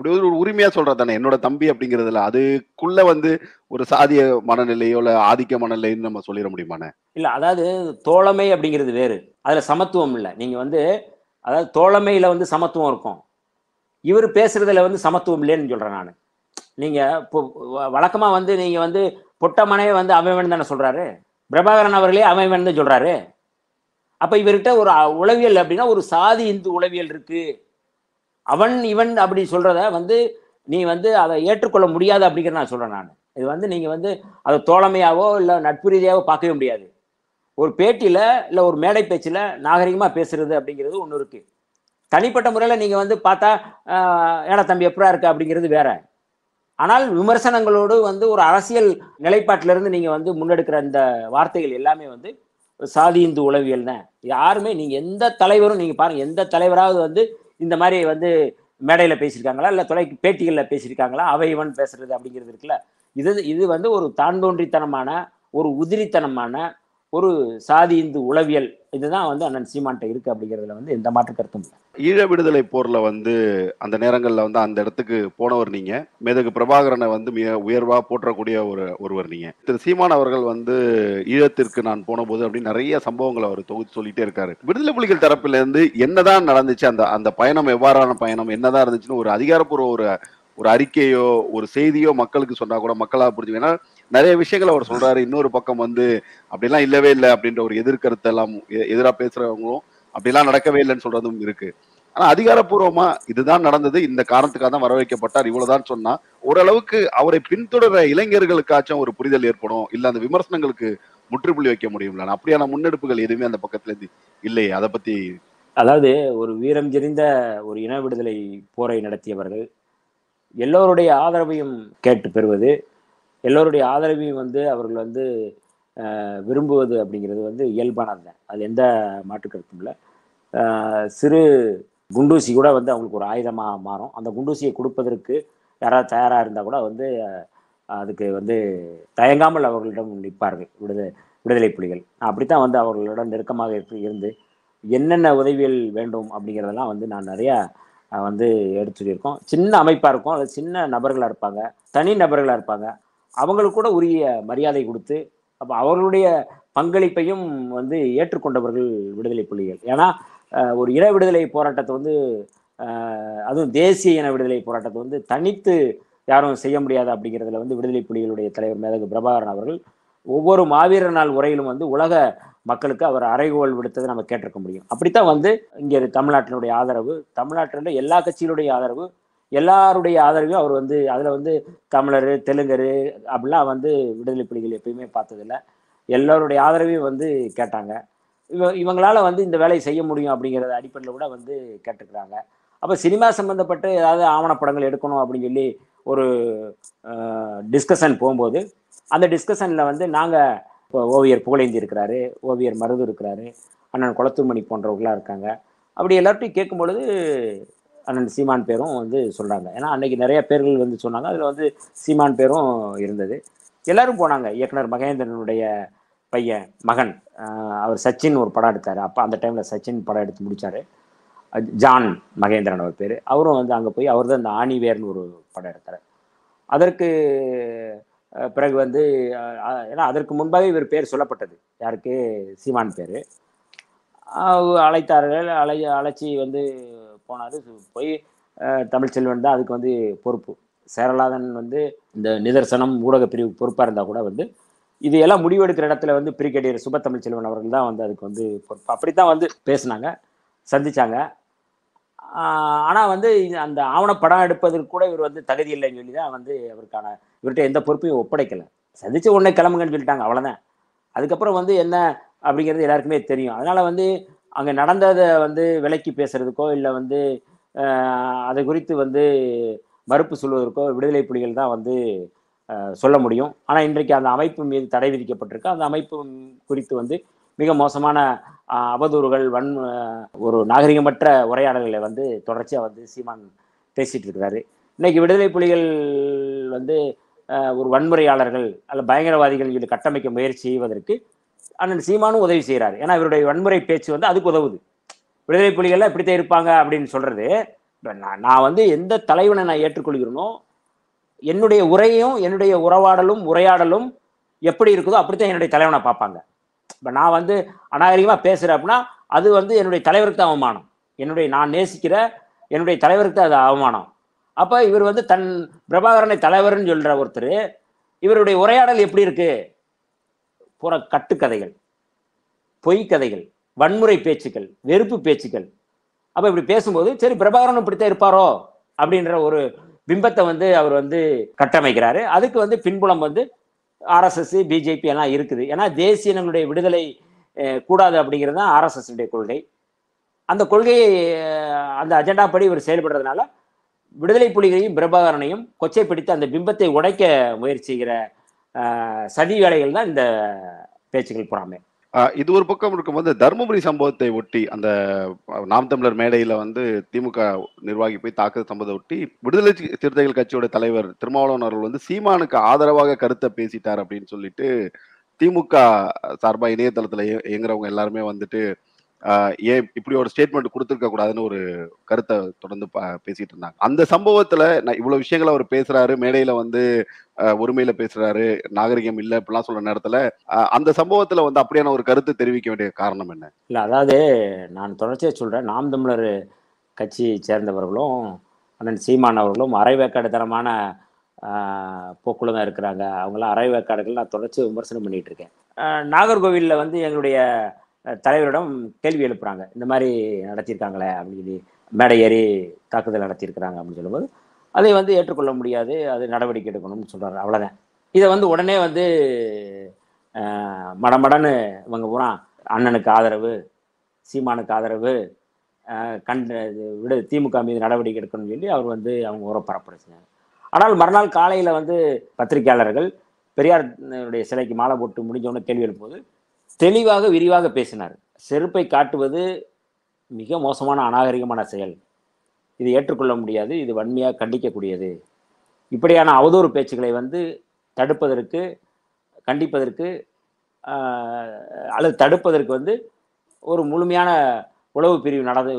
அப்படி ஒரு உரிமையா சொல்றது தானே என்னோட தம்பி அப்படிங்கிறதுல அதுக்குள்ள வந்து ஒரு சாதிய மனநிலையோ இல்ல ஆதிக்க மனநிலைன்னு நம்ம சொல்லிட முடியுமாண்ணே? இல்ல அதாவது தோழமை அப்படிங்கிறது வேறு. அதுல சமத்துவம் இல்லை. நீங்க வந்து அதாவது தோழமையில வந்து சமத்துவம் இருக்கும். இவர் பேசுறதுல வந்து சமத்துவம் இல்லைன்னு சொல்றேன் நான். நீங்க இப்போ வ- வழக்கமா வந்து நீங்க வந்து பொட்டமனே வந்து அமைவன் தானே சொல்றாரு? பிரபாகரன் அவர்களே அமைவன் தான் சொல்றாரு? அப்ப இவர்கிட்ட ஒரு உளவியல் அப்படின்னா ஒரு சாதி இந்து உளவியல் இருக்கு. அவன் இவன் அப்படி சொல்றத வந்து நீ வந்து அதை ஏற்றுக்கொள்ள முடியாது அப்படிங்கிற நான் சொல்றேன் நான். இது வந்து நீங்க வந்து அதை தோழமையாவோ இல்லை நட்பு ரீதியாவோ பார்க்கவே முடியாது. ஒரு பேட்டியில இல்லை ஒரு மேடை பேச்சில் நாகரிகமாக பேசுறது அப்படிங்கிறது ஒன்று இருக்கு. தனிப்பட்ட முறையில் நீங்கள் வந்து பார்த்தா ஏடா தம்பி எப்படா இருக்கு அப்படிங்கிறது வேற. ஆனால் விமர்சனங்களோடு வந்து ஒரு அரசியல் நிலைப்பாட்டிலிருந்து நீங்கள் வந்து முன்னெடுக்கிற இந்த வார்த்தைகள் எல்லாமே வந்து சாதி இந்து உளவியல் தான். யாருமே நீங்கள் எந்த தலைவரும் நீங்கள் பாருங்க எந்த தலைவராவது வந்து இந்த மாதிரி வந்து மேடையில் பேசியிருக்காங்களா? இல்லை தொலை பேட்டிகளில் பேசியிருக்காங்களா? அவை இவன் பேசுறது அப்படிங்கிறது இருக்குல்ல. இது இது வந்து ஒரு தாண்டோன்றித்தனமான ஒரு உதிரித்தனமான ஒரு சாதி இந்து உளவியல் இதுதான் வந்து அண்ணன் சீமான்ட்ட இருக்கு அப்படிங்கிறதுல வந்து எந்த மாற்று கருத்தும் ஈழ விடுதலை போர்ல வந்து அந்த நேரங்கள்ல வந்து அந்த இடத்துக்கு போனவர் நீங்க. மேதகு பிரபாகரனை வந்து மிக உயர்வா போற்றக்கூடிய ஒரு ஒருவர் நீங்க. திரு சீமான் அவர்கள் வந்து ஈழத்திற்கு நான் போன போது அப்படின்னு நிறைய சம்பவங்களை அவர் தொகுத்து சொல்லிட்டே இருக்காரு. விடுதலை புலிகள் தரப்புல இருந்து என்னதான் நடந்துச்சு அந்த அந்த பயணம் எவ்வாறான பயணம் என்னதான் இருந்துச்சுன்னு ஒரு அதிகாரப்பூர்வ ஒரு ஒரு அறிக்கையோ ஒரு செய்தியோ மக்களுக்கு சொன்னா கூட மக்களாக புரிஞ்சு ஏன்னா நிறைய விஷயங்கள் அவர் சொல்றாரு. இன்னொரு பக்கம் வந்து அப்படிலாம் இல்லவே இல்லை அப்படின்ற ஒரு எதிர்கருத்தை எல்லாம் எ- எதிரா பேசுறவங்களும் அப்படிலாம் நடக்கவே இல்லைன்னு சொல்றதும் இருக்கு. ஆனா அதிகாரப்பூர்வமா இதுதான் நடந்தது. இந்த காரணத்துக்காக தான் வர வைக்கப்பட்டார் இவ்வளவுதான் சொன்னா ஓரளவுக்கு அவரை பின்தொடர இளைஞர்களுக்காச்சும் ஒரு புரிதல் ஏற்படும். இல்ல அந்த விமர்சனங்களுக்கு முற்றுப்புள்ளி வைக்க முடியும்ல. அப்படியான முன்னெடுப்புகள் எதுவுமே அந்த பக்கத்துல இருந்து இல்லையே. அதை பத்தி அதாவது ஒரு வீரம் தெரிந்த ஒரு இன விடுதலை போரை நடத்தியவர்கள் எல்லோருடைய ஆதரவையும் கேட்டு பெறுவது எல்லோருடைய ஆதரவையும் வந்து அவர்கள் வந்து விரும்புவது அப்படிங்கிறது வந்து இயல்பானது தான். அது எந்த மாற்று கருத்தும் இல்லை. சிறு குண்டூசி கூட வந்து அவங்களுக்கு ஒரு ஆயுதமாக மாறும். அந்த குண்டூசியை கொடுப்பதற்கு யாராவது தயாராக இருந்தால் கூட வந்து அதுக்கு வந்து தயங்காமல் அவர்களிடம் நிற்பார்கள். விடுதலை விடுதலை புலிகள். அப்படித்தான் வந்து அவர்களிடம் நெருக்கமாக இருந்து என்னென்ன உதவிகள் வேண்டும் அப்படிங்கிறதெல்லாம் வந்து நான் நிறையா வந்து எடுத்து சொல்லியிருக்கோம் சின்ன அமைப்பாக இருக்கும். அது சின்ன நபர்களாக இருப்பாங்க. தனி நபர்களாக இருப்பாங்க. அவங்களுக்கு கூட உரிய மரியாதை கொடுத்து அப்போ அவர்களுடைய பங்களிப்பையும் வந்து ஏற்றுக்கொண்டவர்கள் விடுதலை புலிகள். ஏன்னா ஒரு இன விடுதலை போராட்டத்தை வந்து அதுவும் தேசிய இன விடுதலை போராட்டத்தை வந்து தனித்து யாரும் செய்ய முடியாது அப்படிங்கிறதுல வந்து விடுதலை புலிகளுடைய தலைவர் மேதகு பிரபாகரன் அவர்கள் ஒவ்வொரு மாவீரர் நாள் உரையிலும் வந்து உலக மக்களுக்கு அவர் அறைகோல் விடுத்ததை நம்ம கேட்டிருக்க முடியும். அப்படித்தான் வந்து இங்கே தமிழ்நாட்டினுடைய ஆதரவு தமிழ்நாட்டில் எல்லா கட்சிகளுடைய ஆதரவு எல்லாருடைய ஆதரவையும் அவர் வந்து அதில் வந்து தமிழர் தெலுங்கர் அப்படிலாம் வந்து விடுதலை புலிகள் எப்பயுமே பார்த்ததில்ல. எல்லோருடைய ஆதரவையும் வந்து கேட்டாங்க. இவ இவங்களால வந்து இந்த வேலையை செய்ய முடியும் அப்படிங்கிறத அடிப்படையில் கூட வந்து கேட்டுக்கிறாங்க. அப்போ சினிமா சம்மந்தப்பட்டு ஏதாவது ஆவணப்படங்கள் எடுக்கணும் அப்படின்னு சொல்லி ஒரு டிஸ்கஷன் போகும்போது அந்த டிஸ்கஷனில் வந்து நாங்கள் இப்போ ஓவியர் புகழேந்தி இருக்கிறாரு ஓவியர் மருது இருக்கிறாரு அண்ணன் குளத்துமணி போன்றவர்களாக இருக்காங்க. அப்படி எல்லார்ட்டையும் கேட்கும் பொழுது அண்ணன் சீமான் பேரும் வந்து சொல்கிறாங்க ஏன்னா அன்னைக்கு நிறைய பேர்கள் வந்து சொன்னாங்க. அதில் வந்து சீமான் பேரும் இருந்தது. எல்லாரும் போனாங்க. இயக்குனர் மகேந்திரனுடைய பையன் மகன். அவர் சச்சின் ஒரு படம் எடுத்தார். அப்போ அந்த டைமில் சச்சின் படம் எடுத்து முடித்தார் ஜான் மகேந்திரன் அவர் பேர். அவரும் வந்து அங்கே போய் அவர் தான் இந்த ஆணிவேர்னு ஒரு படம் எடுத்தார். அதற்கு பிறகு வந்து ஏன்னா அதற்கு முன்பாகவே இவர் பேர் சொல்லப்பட்டது. யாருக்கு? சீமான் பேர். அழைத்தார்கள். அழை அழைச்சி வந்து போனார். போய் தமிழ்ச்செல்வன் தான் அதுக்கு வந்து பொறுப்பு. சேரலாதன் வந்து இந்த நிதர்சனம் ஊடக பிரிவு பொறுப்பாக இருந்தால் கூட வந்து இது எல்லாம் முடிவெடுக்கிற இடத்துல வந்து பிரிகேடியர் சுப தமிழ்ச்செல்வன் அவர்கள் தான் வந்து அதுக்கு வந்து பொறுப்பு. அப்படி தான் வந்து பேசினாங்க சந்திச்சாங்க. ஆனால் வந்து இது அந்த ஆவணப்படம் எடுப்பதற்கு கூட இவர் வந்து தகுதி இல்லைன்னு சொல்லி தான் வந்து அவருக்கான இவர்கிட்ட எந்த பொறுப்பையும் ஒப்படைக்கலை. சந்திச்சு உடனே கிளம்புங்கன்னு சொல்லிட்டாங்க அவ்வளோதான் அதுக்கப்புறம் வந்து என்ன அப்படிங்கிறது எல்லாருக்குமே தெரியும். அதனால் வந்து அங்கே நடந்ததை வந்து விலக்கி பேசுறதுக்கோ இல்லை வந்து அதை குறித்து வந்து மறுப்பு சொல்வதற்கோ விடுதலை புலிகள் தான் வந்து சொல்ல முடியும். ஆனால் இன்றைக்கு அந்த அமைப்பு மீது தடை விதிக்கப்பட்டிருக்கு. அந்த அமைப்பு குறித்து வந்து மிக மோசமான அவதூறுகள் வன் ஒரு நாகரிகமற்ற உரையாடல்களை வந்து தொடர்ச்சியாக வந்து சீமான் பேசிட்டு இருக்கிறாரு. இன்னைக்கு விடுதலை புலிகள் வந்து ஒரு வன்முறையாளர்கள் அல்ல பயங்கரவாதிகள் இது கட்டமைக்க முயற்சி செய்வதற்கு அண்ணன் சீமானும் உதவி செய்கிறார் ஏன்னா இவருடைய வன்முறை பேச்சு வந்து அதுக்கு உதவுது. விடுதலை புலிகள்லாம் இப்படித்தான் இருப்பாங்க அப்படின்னு சொல்றது. இப்போ நான் நான் வந்து எந்த தலைவனை நான் ஏற்றுக்கொள்கிறேனோ என்னுடைய உரையும் என்னுடைய உறவாடலும் உரையாடலும் எப்படி இருக்குதோ அப்படித்தான் என்னுடைய தலைவனை பார்ப்பாங்க. இப்போ நான் வந்து அநாகரிகமாக பேசுகிறேன் அப்படின்னா அது வந்து என்னுடைய தலைவருக்கு தான் அவமானம். என்னுடைய நான் நேசிக்கிற என்னுடைய தலைவருக்கு தான் அது அவமானம். அப்போ இவர் வந்து தன் பிரபாகரனை தலைவர்னு சொல்கிற ஒருத்தர் இவருடைய உரையாடல் எப்படி இருக்குது புற கட்டுக்கதைகள் பொய் கதைகள் வன்முறை பேச்சுக்கள் வெறுப்பு பேச்சுக்கள். அப்போ இப்படி பேசும்போது சரி பிரபாகரன் இப்படித்தான் இருப்பாரோ? அப்படின்ற ஒரு பிம்பத்தை வந்து அவர் வந்து கட்டமைக்கிறாரு. அதுக்கு வந்து பின்புலம் வந்து ஆர்எஸ்எஸ் பிஜேபி எல்லாம் இருக்குது. ஏன்னா தேசியங்களுடைய விடுதலை கூடாது அப்படிங்கிறது தான் ஆர்எஸ்எஸ் கொள்கை. அந்த கொள்கையை அந்த அஜெண்டா படி இவர் செயல்படுறதுனால விடுதலை புலிகளையும் பிரபாகரனையும் கொச்சை பிடித்து அந்த பிம்பத்தை உடைக்க முயற்சிக்கிற சதி வேலைகள் தான் இந்த பேச்சுக்கள் புறாமே. இது ஒரு பக்கம் இருக்கும்போது தருமபுரி சம்பவத்தை ஒட்டி அந்த நாம் தமிழர் மேடையில் வந்து திமுக நிர்வாகி போய் தாக்குதல் சம்பவத்தை ஒட்டி விடுதலை சிறுத்தைகள் கட்சியோட தலைவர் திருமாவளவன் அவர்கள் வந்து சீமானுக்கு ஆதரவாக கருத்தை பேசிட்டார் அப்படின்னு சொல்லிட்டு திமுக சார்பாக இணையதளத்தில் இயங்குறவங்க எல்லாருமே வந்துட்டு ஏன் இப்படி ஒரு ஸ்டேட்மெண்ட் கொடுத்துருக்க கூடாதுன்னு ஒரு கருத்தை தொடர்ந்து பேசிட்டு இருந்தாங்க. அந்த சம்பவத்துல நான் இவ்வளவு விஷயங்களை அவர் பேசுறாரு மேடையில வந்து ஆஹ், ஒருமையில பேசுறாரு நாகரிகம் இல்ல இப்படிலாம் சொல்ற நேரத்துல அந்த சம்பவத்துல வந்து அப்படியான ஒரு கருத்து தெரிவிக்க வேண்டிய காரணம் என்ன? இல்லை அதாவது நான் தொடர்ச்சியாக சொல்கிறேன் நாம் தமிழர் கட்சியை சேர்ந்தவர்களும் அண்ணன் சீமான் அவர்களும் அரைவேக்காடுத்தனமான போக்குல தான் இருக்கிறாங்க. அவங்களாம் அரைவேக்காடுகள் நான் தொடர்ச்சி விமர்சனம் பண்ணிட்டு இருக்கேன். நாகர்கோவிலில் வந்து எங்களுடைய தலைவரிடம் கேள்வி எழுப்புறாங்க. இந்த மாதிரி நடத்தியிருக்காங்களே அப்படின்னு சொல்லி மேடை ஏறி தாக்குதல் நடத்தியிருக்கிறாங்க அப்படின்னு சொல்லும்போது அதை வந்து ஏற்றுக்கொள்ள முடியாது அது நடவடிக்கை எடுக்கணும்னு சொல்கிறார் அவ்வளோதான் இதை வந்து உடனே வந்து மடமடன்னு இவங்க பூரா அண்ணனுக்கு ஆதரவு சீமானுக்கு ஆதரவு கண் கண்டு இது விடு திமுக மீது நடவடிக்கை எடுக்கணும்னு சொல்லி அவர் வந்து அவங்க உர ஆனால் மறுநாள் காலையில் வந்து பத்திரிகையாளர்கள் பெரியாருடைய சிலைக்கு மாலை போட்டு முடிஞ்சவொடனே கேள்வி எழுப்பும்போது தெளிவாக விரிவாக பேசினார். செருப்பை காட்டுவது மிக மோசமான அநாகரிகமான செயல். இது ஏற்றுக்கொள்ள முடியாது இது வன்மையாக கண்டிக்கக்கூடியது. இப்படியான அவதூறு பேச்சுக்களை வந்து தடுப்பதற்கு கண்டிப்பதற்கு அல்லது தடுப்பதற்கு வந்து ஒரு முழுமையான உளவு பிரிவு நடந்து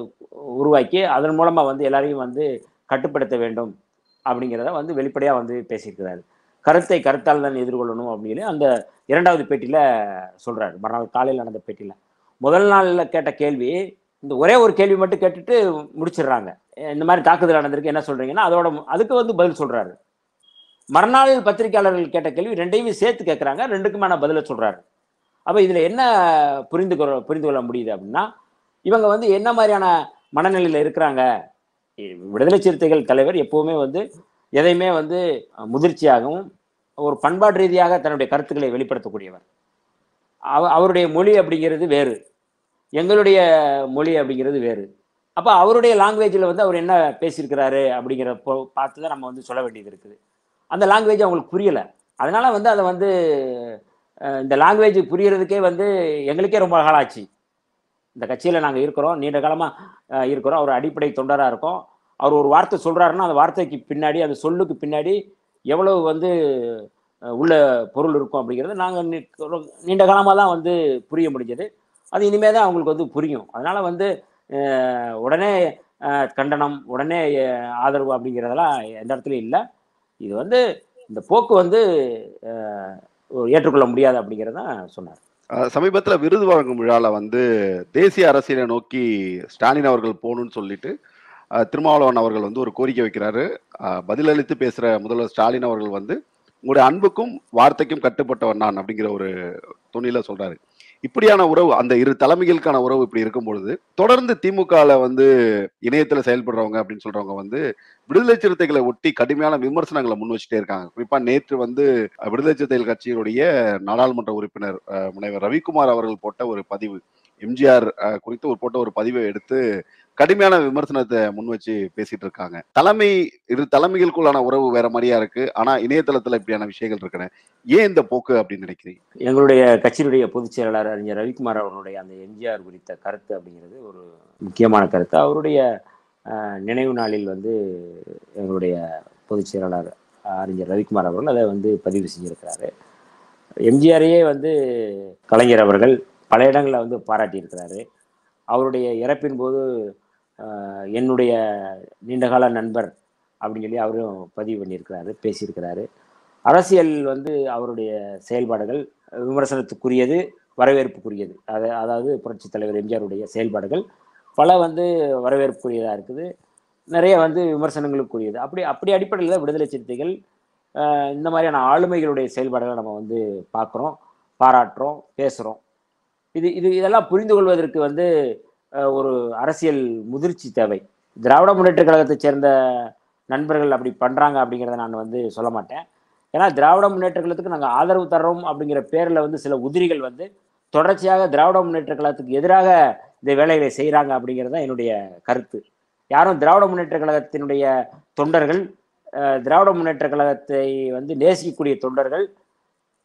உருவாக்கி அதன் மூலமாக வந்து எல்லாரையும் வந்து கட்டுப்படுத்த வேண்டும் அப்படிங்கிறத வந்து வெளிப்படையாக வந்து பேசியிருக்கிறாரு. கருத்தை கருத்தால் தான் எதிர்கொள்ளணும் அப்படின்னு அந்த இரண்டாவது பேட்டியில் சொல்கிறாரு மறுநாள் காலையில் நடந்த பேட்டியில். முதல் நாளில் கேட்ட கேள்வி இந்த ஒரே ஒரு கேள்வி மட்டும் கேட்டுட்டு முடிச்சிடுறாங்க. இந்த மாதிரி தாக்குதல் நடந்திருக்கு என்ன சொல்கிறீங்கன்னா அதோட அதுக்கு வந்து பதில் சொல்கிறாரு மறுநாள் பத்திரிகையாளர்கள் கேட்ட கேள்வி ரெண்டையுமே சேர்த்து கேட்குறாங்க ரெண்டுக்குமான பதிலை சொல்கிறாரு அப்போ இதில் என்ன புரிந்து கொள்ள புரிந்து கொள்ள முடியுது அப்படின்னா இவங்க வந்து என்ன மாதிரியான மனநிலையில் இருக்கிறாங்க? விடுதலை சிறுத்தைகள் தலைவர் எப்போவுமே வந்து எதையுமே வந்து முதிர்ச்சியாகவும் ஒரு பண்பாட்டு ரீதியாக தன்னுடைய கருத்துக்களை வெளிப்படுத்தக்கூடியவர். அவ அவருடைய மொழி அப்படிங்கிறது வேறு. எங்களுடைய மொழி அப்படிங்கிறது வேறு. அப்போ அவருடைய லாங்குவேஜில் வந்து அவர் என்ன பேசியிருக்கிறாரு அப்படிங்கிற பொ- பார்த்து தான் நம்ம வந்து சொல்ல வேண்டியது இருக்குது. அந்த லாங்குவேஜ் அவங்களுக்கு புரியலை. அதனால் வந்து அதை வந்து இந்த லாங்குவேஜ் புரியறதுக்கே வந்து எங்களுக்கே ரொம்ப காலாச்சு இந்த கட்சியில் நாங்கள் இருக்கிறோம் நீண்ட காலமாக இருக்கிறோம். அவர் அடிப்படை தொண்டராக இருக்கோம். அவர் ஒரு வார்த்தை சொல்கிறாருன்னா அந்த வார்த்தைக்கு பின்னாடி அந்த சொல்லுக்கு பின்னாடி எவ்வளவு வந்து உள்ள பொருள் இருக்கும் அப்படிங்கிறது நாங்கள் நீண்ட காலமாக தான் வந்து புரிய முடிஞ்சது. அது இனிமேல் தான் அவங்களுக்கு வந்து புரியும். அதனால் வந்து உடனே கண்டனம் உடனே ஆதரவு அப்படிங்கிறதெல்லாம் எந்த இடத்துலையும் இல்லை. இது வந்து இந்த போக்கு வந்து ஏற்றுக்கொள்ள முடியாது அப்படிங்கிறதான் சொன்னார். சமீபத்தில் விருது வழங்கும் விழாவில் வந்து தேசிய அரசியலை நோக்கி ஸ்டாலின் அவர்கள் போகணும்னு சொல்லிட்டு திருமாவளவன் அவர்கள் வந்து ஒரு கோரிக்கை வைக்கிறாரு. பதிலளித்து பேசுகிற முதல்வர் ஸ்டாலின் அவர்கள் வந்து உங்களுடைய அன்புக்கும் வார்த்தைக்கும் கட்டுப்பட்டவன் நான் அப்படிங்கிற ஒரு துணியில சொல்றாரு. இப்படியான உறவு அந்த இரு தலைமைகளுக்கான உறவு இப்படி இருக்கும் பொழுது தொடர்ந்து திமுகல வந்து இணையத்துல செயல்படுறவங்க அப்படின்னு சொல்றவங்க வந்து விடுதலை சிறுத்தைகளை ஒட்டி கடுமையான விமர்சனங்களை முன் வச்சுட்டே இருக்காங்க. குறிப்பா நேற்று வந்து விடுதலை சிறுத்தைகள் கட்சியினுடைய நாடாளுமன்ற உறுப்பினர் முனைவர் ரவிக்குமார் அவர்கள் போட்ட ஒரு பதிவு எம்ஜிஆர் குறித்து ஒரு போட்ட ஒரு பதிவை எடுத்து கடுமையான விமர்சனத்தை முன் வச்சு பேசிட்டு இருக்காங்க. தலைமை இரு தலைமைகளுக்குள்ளான உறவு வேற மாதிரியா இருக்கு. ஆனா இணையதளத்துல இப்படியான விஷயங்கள் இருக்குன்னு. ஏன் இந்த போக்கு அப்படின்னு நினைக்கிறீங்க? எங்களுடைய கட்சியினுடைய பொதுச் செயலாளர் அறிஞர் ரவிக்குமார் அவர்களுடைய அந்த எம்ஜிஆர் குறித்த கருத்து அப்படிங்கிறது ஒரு முக்கியமான கருத்து. அவருடைய நினைவு நாளில் வந்து எங்களுடைய பொதுச் செயலாளர் அறிஞர் ரவிக்குமார் அவர்கள் அதை வந்து பதிவு செஞ்சிருக்கிறாரு. எம்ஜிஆரையே வந்து கலைஞர் அவர்கள் பல இடங்களில் வந்து பாராட்டியிருக்கிறாரு. அவருடைய இறப்பின் போது என்னுடைய நீண்டகால நண்பர் அப்படின்னு சொல்லி அவரும் பதிவு பண்ணியிருக்கிறாரு பேசியிருக்கிறாரு. அரசியல் வந்து அவருடைய செயல்பாடுகள் விமர்சனத்துக்குரியது வரவேற்புக்குரியது. அது அதாவது புரட்சித் தலைவர் எம்ஜிஆருடைய செயல்பாடுகள் பல வந்து வரவேற்புக்குரியதாக இருக்குது. நிறைய வந்து விமர்சனங்களுக்குரியது. அப்படி அப்படி அடிப்படையில் தான் விடுதலை சிறுத்தைகள் இந்த மாதிரியான ஆளுமைகளுடைய செயல்பாடுகளை நம்ம வந்து பார்க்குறோம் பாராட்டுறோம் பேசுகிறோம் இது இது இதெல்லாம் புரிந்து கொள்வதற்கு வந்து ஒரு அரசியல் முதிர்ச்சி தேவை. திராவிட முன்னேற்ற கழகத்தைச் சேர்ந்த நண்பர்கள் அப்படி பண்ணுறாங்க அப்படிங்கிறத நான் வந்து சொல்ல மாட்டேன். ஏன்னா திராவிட முன்னேற்ற கழகத்துக்கு நாங்கள் ஆதரவு தர்றோம் அப்படிங்கிற பேரில் வந்து சில உதிரிகள் வந்து தொடர்ச்சியாக திராவிட முன்னேற்ற கழகத்துக்கு எதிராக இந்த வேலைகளை செய்கிறாங்க அப்படிங்கிறது தான் என்னுடைய கருத்து. யாரும் திராவிட முன்னேற்ற கழகத்தினுடைய தொண்டர்கள் திராவிட முன்னேற்ற கழகத்தை வந்து நேசிக்கக்கூடிய தொண்டர்கள்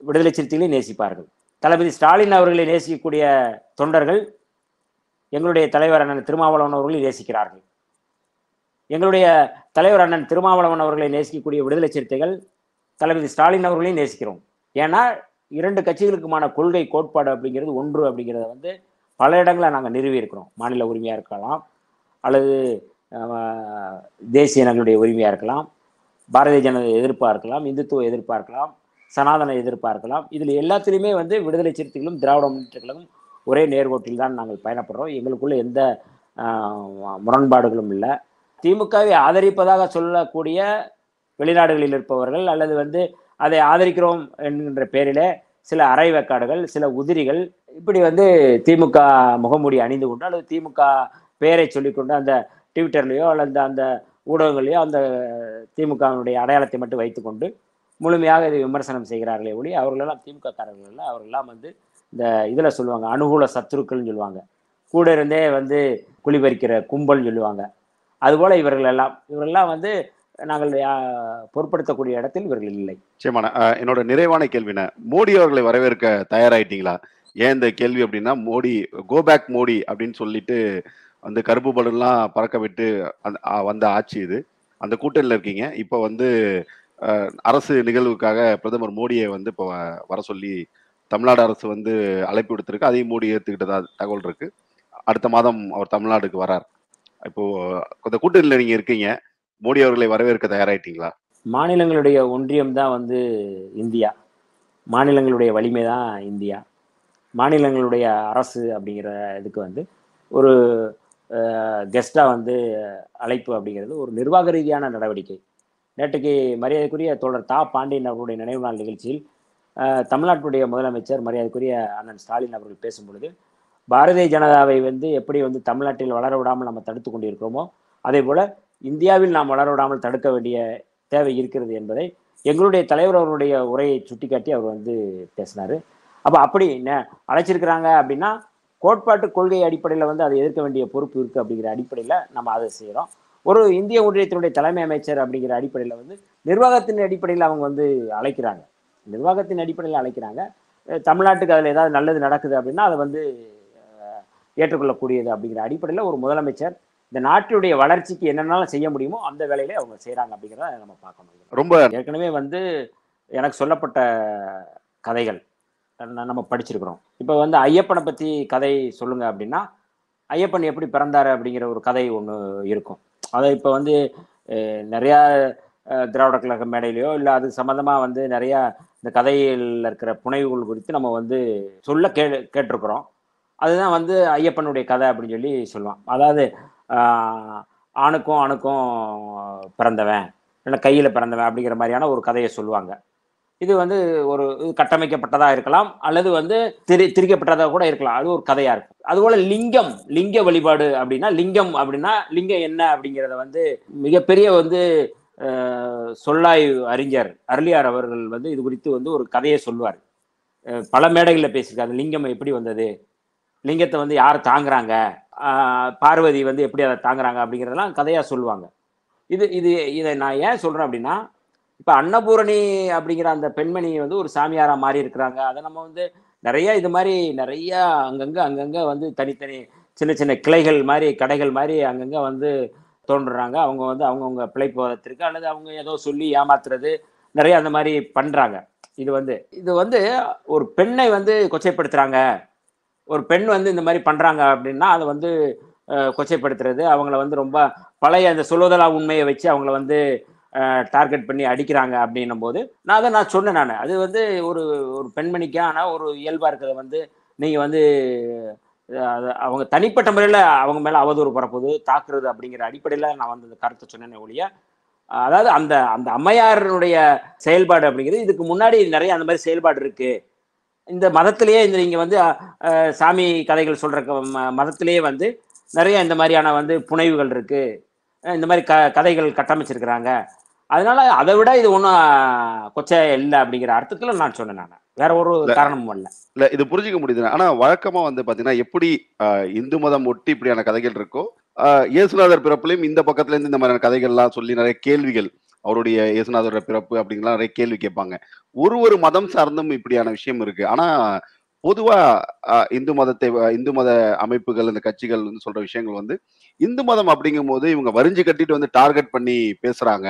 விடுதலை சிறுத்தைகளை நேசிப்பார்கள். தளபதி ஸ்டாலின் அவர்களை நேசிக்கக்கூடிய தொண்டர்கள் எங்களுடைய தலைவர் அண்ணன் திருமாவளவன் அவர்களை நேசிக்கிறார்கள். எங்களுடைய தலைவர் அண்ணன் திருமாவளவன் அவர்களை நேசிக்கக்கூடிய விடுதலை சிறுத்தைகள் தளபதி ஸ்டாலின் அவர்களையும் நேசிக்கிறோம். ஏன்னா இரண்டு கட்சிகளுக்குமான கொள்கை கோட்பாடு அப்படிங்கிறது ஒன்று அப்படிங்கிறத வந்து பல இடங்களில் நாங்கள் நிறுவி இருக்கிறோம் மாநில உரிமையாக இருக்கலாம் அல்லது தேசிய இனங்களுடைய உரிமையாக இருக்கலாம் பாரதிய ஜனதா எதிர்ப்பாக இருக்கலாம் இந்துத்துவ எதிர்ப்பாக இருக்கலாம் சனாதன எதிர்ப்பாக இருக்கலாம். இதில் எல்லாத்துலேயுமே வந்து விடுதலை சிறுத்தைகளும் திராவிட முன்னேற்ற ஒரே நேர்கோட்டில் தான் நாங்கள் பயணப்படுறோம். எங்களுக்குள்ள எந்த முரண்பாடுகளும் இல்லை. திமுகவை ஆதரிப்பதாக சொல்லக்கூடிய வெளிநாடுகளில் இருப்பவர்கள் அல்லது வந்து அதை ஆதரிக்கிறோம் என்கின்ற பேரிலே சில அரை வேக்காடுகள் சில உதிரிகள் இப்படி வந்து திமுக முகமூடி அணிந்து கொண்டு அல்லது திமுக பெயரை சொல்லிக்கொண்டு அந்த ட்விட்டர்லேயோ அல்லது அந்த ஊடகங்களையோ அந்த திமுகவினுடைய அடையாளத்தை மட்டும் வைத்துக்கொண்டு முழுமையாக இதை விமர்சனம் செய்கிறார்களே ஒளி அவர்களெல்லாம் திமுக காரர்கள் இல்லை அவர்களெல்லாம் வந்து இந்த இதில் சொல்லுவாங்க அனுகூல சத்துருக்கள்னு சொல்லுவாங்க. கூட இருந்தே வந்து குளிபறிக்கிற கும்பல்னு சொல்லுவாங்க. அதுபோல் இவர்கள் எல்லாம் இவரெல்லாம் வந்து நாங்கள் பொருட்படுத்தக்கூடிய இடத்தில் இவர்கள் இல்லை. நிச்சயமான என்னோட நிறைவான கேள்வின மோடி அவர்களை வரவேற்க தயாராயிட்டீங்களா? ஏன் இந்த கேள்வி அப்படின்னா மோடி கோ பேக் மோடி அப்படின்னு சொல்லிட்டு வந்து கருப்பு பலூன்லாம் பறக்க விட்டு அந்த வந்த ஆட்சி இது. அந்த கூட்டணியில் இருக்கீங்க. இப்போ வந்து அரசு நிகழ்வுக்காக பிரதமர் மோடியை வந்து இப்போ வ- வர சொல்லி தமிழ்நாடு அரசு வந்து அழைப்பு விடுத்திருக்கு. அதையும் மோடி ஏற்றுக்கிட்டதா தகவல் இருக்கு. அடுத்த மாதம் அவர் தமிழ்நாடுக்கு வரார். இப்போ இந்த கூட்டணியில் நீங்க இருக்கீங்க. மோடி அவர்களை வரவேற்க தயாராயிட்டீங்களா? மாநிலங்களுடைய ஒன்றியம் தான் வந்து இந்தியா. மாநிலங்களுடைய வலிமை தான் இந்தியா. மாநிலங்களுடைய அரசு அப்படிங்கிற இதுக்கு வந்து ஒரு கெஸ்டாக வந்து அழைப்பு அப்படிங்கிறது ஒரு நிர்வாக ரீதியான நடவடிக்கை. நேற்றுக்கு மரியாதைக்குரிய தோழர் தா. பாண்டியன் அவருடைய நினைவு நாள் நிகழ்ச்சியில் தமிழ்நாட்டுடைய முதலமைச்சர் மரியாதைக்குரிய அண்ணன் ஸ்டாலின் அவர்கள் பேசும்பொழுது பாரதிய ஜனதாவை வந்து எப்படி வந்து தமிழ்நாட்டில் வளர விடாமல் நம்ம தடுத்து கொண்டிருக்கிறோமோ அதே போல இந்தியாவில் நாம் வளர விடாமல் தடுக்க வேண்டிய தேவை இருக்கிறது என்பதை எங்களுடைய தலைவர் அவருடைய உரையை சுட்டிக்காட்டி அவர் வந்து பேசினார். அப்போ அப்படி என்ன? அழைச்சிருக்கிறாங்க அப்படின்னா கோட்பாட்டு கொள்கை அடிப்படையில் வந்து அதை எதிர்க்க வேண்டிய பொறுப்பு இருக்குது அப்படிங்கிற அடிப்படையில் நம்ம அதை செய்கிறோம் ஒரு இந்திய ஒன்றியத்தினுடைய தலைமை அமைச்சர் அப்படிங்கிற அடிப்படையில் வந்து நிர்வாகத்தின் அடிப்படையில் அவங்க வந்து அழைக்கிறாங்க. நிர்வாகத்தின் அடிப்படையில் அழைக்கிறாங்க. தமிழ்நாட்டுக்கு அதில் ஏதாவது நல்லது நடக்குது அப்படின்னா அதை வந்து ஏற்றுக்கொள்ளக்கூடியது அப்படிங்கிற அடிப்படையில் ஒரு முதலமைச்சர் இந்த நாட்டுடைய வளர்ச்சிக்கு என்னென்னலாம் செய்ய முடியுமோ அந்த வேலையில அவங்க செய்றாங்க அப்படிங்கிறத நம்ம பார்க்கணும். ரொம்ப ஏற்கனவே வந்து எனக்கு சொல்லப்பட்ட கதைகள். நம்ம படிச்சிருக்கிறோம். இப்போ வந்து ஐயப்பனை பற்றி கதை சொல்லுங்க அப்படின்னா ஐயப்பன் எப்படி பிறந்தாரு அப்படிங்கிற ஒரு கதை ஒன்று இருக்கும். அதை இப்போ வந்து அஹ், நிறையா திராவிட கழக மேடையிலையோ இல்லை அது சம்மந்தமாக வந்து நிறையா இந்த கதையில் இருக்கிற புனைவுகள் குறித்து நம்ம வந்து சொல்ல கே கேட்டிருக்கிறோம். அதுதான் வந்து ஐயப்பனுடைய கதை அப்படின்னு சொல்லி சொல்லுவான். அதாவது ஆணுக்கும் ஆணுக்கும் பிறந்தவன் இல்லை கையில் பிறந்தவன் அப்படிங்கிற மாதிரியான ஒரு கதையை சொல்லுவாங்க. இது வந்து ஒரு இது இருக்கலாம் அல்லது வந்து திரி திரிக்கப்பட்டதாக கூட இருக்கலாம். அது ஒரு கதையாக இருக்கும். அதுபோல் லிங்கம் லிங்க வழிபாடு அப்படின்னா லிங்கம் அப்படின்னா லிங்கம் என்ன அப்படிங்கிறத வந்து மிகப்பெரிய வந்து சொல்லாய்வு அறிஞர் அருளியார் அவர்கள் வந்து இது குறித்து வந்து ஒரு கதையை சொல்லுவார். பல மேடைகளில் பேசியிருக்காரு. லிங்கம் எப்படி வந்தது? லிங்கத்தை வந்து யார் தாங்குறாங்க? பார்வதி வந்து எப்படி அதை தாங்குறாங்க அப்படிங்கிறதெல்லாம் கதையாக சொல்லுவாங்க. இது இது இதை நான் ஏன் சொல்கிறேன் அப்படின்னா இப்போ அன்னபூரணி அப்படிங்கிற அந்த பெண்மணி வந்து ஒரு சாமியாராக மாறி இருக்கிறாங்க. அதை நம்ம வந்து நிறைய இது மாதிரி நிறைய அங்கங்கே அங்கங்கே வந்து தனித்தனி சின்ன சின்ன கிளைகள் மாதிரி கடைகள் மாதிரி அங்கங்கே வந்து தோன்றுறாங்க. அவங்க வந்து அவங்கவுங்க பிழைப்பதற்கு அல்லது அவங்க ஏதோ சொல்லி ஏமாத்துறது. நிறைய அந்த மாதிரி பண்றாங்க. இது வந்து இது வந்து ஒரு பெண்ணை வந்து கொச்சைப்படுத்துறாங்க. ஒரு பெண் வந்து இந்த மாதிரி பண்றாங்க அப்படின்னா அதை வந்து கொச்சைப்படுத்துறது. அவங்கள வந்து ரொம்ப பழைய அந்த சொல்லுவதலா உண்மையை வச்சு அவங்கள வந்து டார்கெட் பண்ணி அடிக்கிறாங்க அப்படின்னும் போது நான் அதை நான் சொன்னேன் நான். அது வந்து ஒரு ஒரு பெண்மணிக்கான ஒரு இயல்பாக இருக்கிறத வந்து நீங்கள் வந்து அவங்க தனிப்பட்ட முறையில் அவங்க மேலே அவதூறு பரப்புது தாக்குறது அப்படிங்கிற அடிப்படையில் நான் வந்து இந்த கருத்தை சொன்னேனே ஒழிய அதாவது அந்த அந்த அம்மையாரனுடைய செயல்பாடு அப்படிங்கிறது இதுக்கு முன்னாடி நிறைய அந்த மாதிரி செயல்பாடு இருக்கு. இந்த மதத்திலேயே இந்த நீங்கள் வந்து சாமி கதைகள் சொல்கிற க- ம- மதத்திலேயே வந்து நிறைய இந்த மாதிரியான வந்து புனைவுகள் இருக்கு. இந்த மாதிரி க கதைகள் கட்டமைச்சிருக்கிறாங்க. அதனால அதை விட இது ஒன்றும் கொச்சை இல்லை அப்படிங்கிற அர்த்தத்தில் நான் சொன்னேன் நான். வேற ஒரு காரணமும் இல்லை இல்ல இது புரிஞ்சுக்க முடியுது ஆனா வழக்கமா வந்து பாத்தீங்கன்னா எப்படி இந்து மதம் ஒட்டி இப்படியான கதைகள் இருக்கோ இயேசுநாதர் பிறப்புலையும் இந்த பக்கத்துல இருந்து இந்த மாதிரியான கதைகள்லாம் சொல்லி நிறைய கேள்விகள் அவருடைய இயேசுநாதரோட பிறப்பு அப்படிங்கலாம் நிறைய கேள்வி கேட்பாங்க. ஒரு ஒரு மதம் சார்ந்தும் இப்படியான விஷயம் இருக்கு. ஆனா பொதுவா இந்து மதத்தை இந்து மத அமைப்புகள் இந்த கட்சிகள் வந்து சொல்ற விஷயங்கள் வந்து இந்து மதம் அப்படிங்கும் போது இவங்க வரிஞ்சு கட்டிட்டு வந்து டார்கெட் பண்ணி பேசுறாங்க.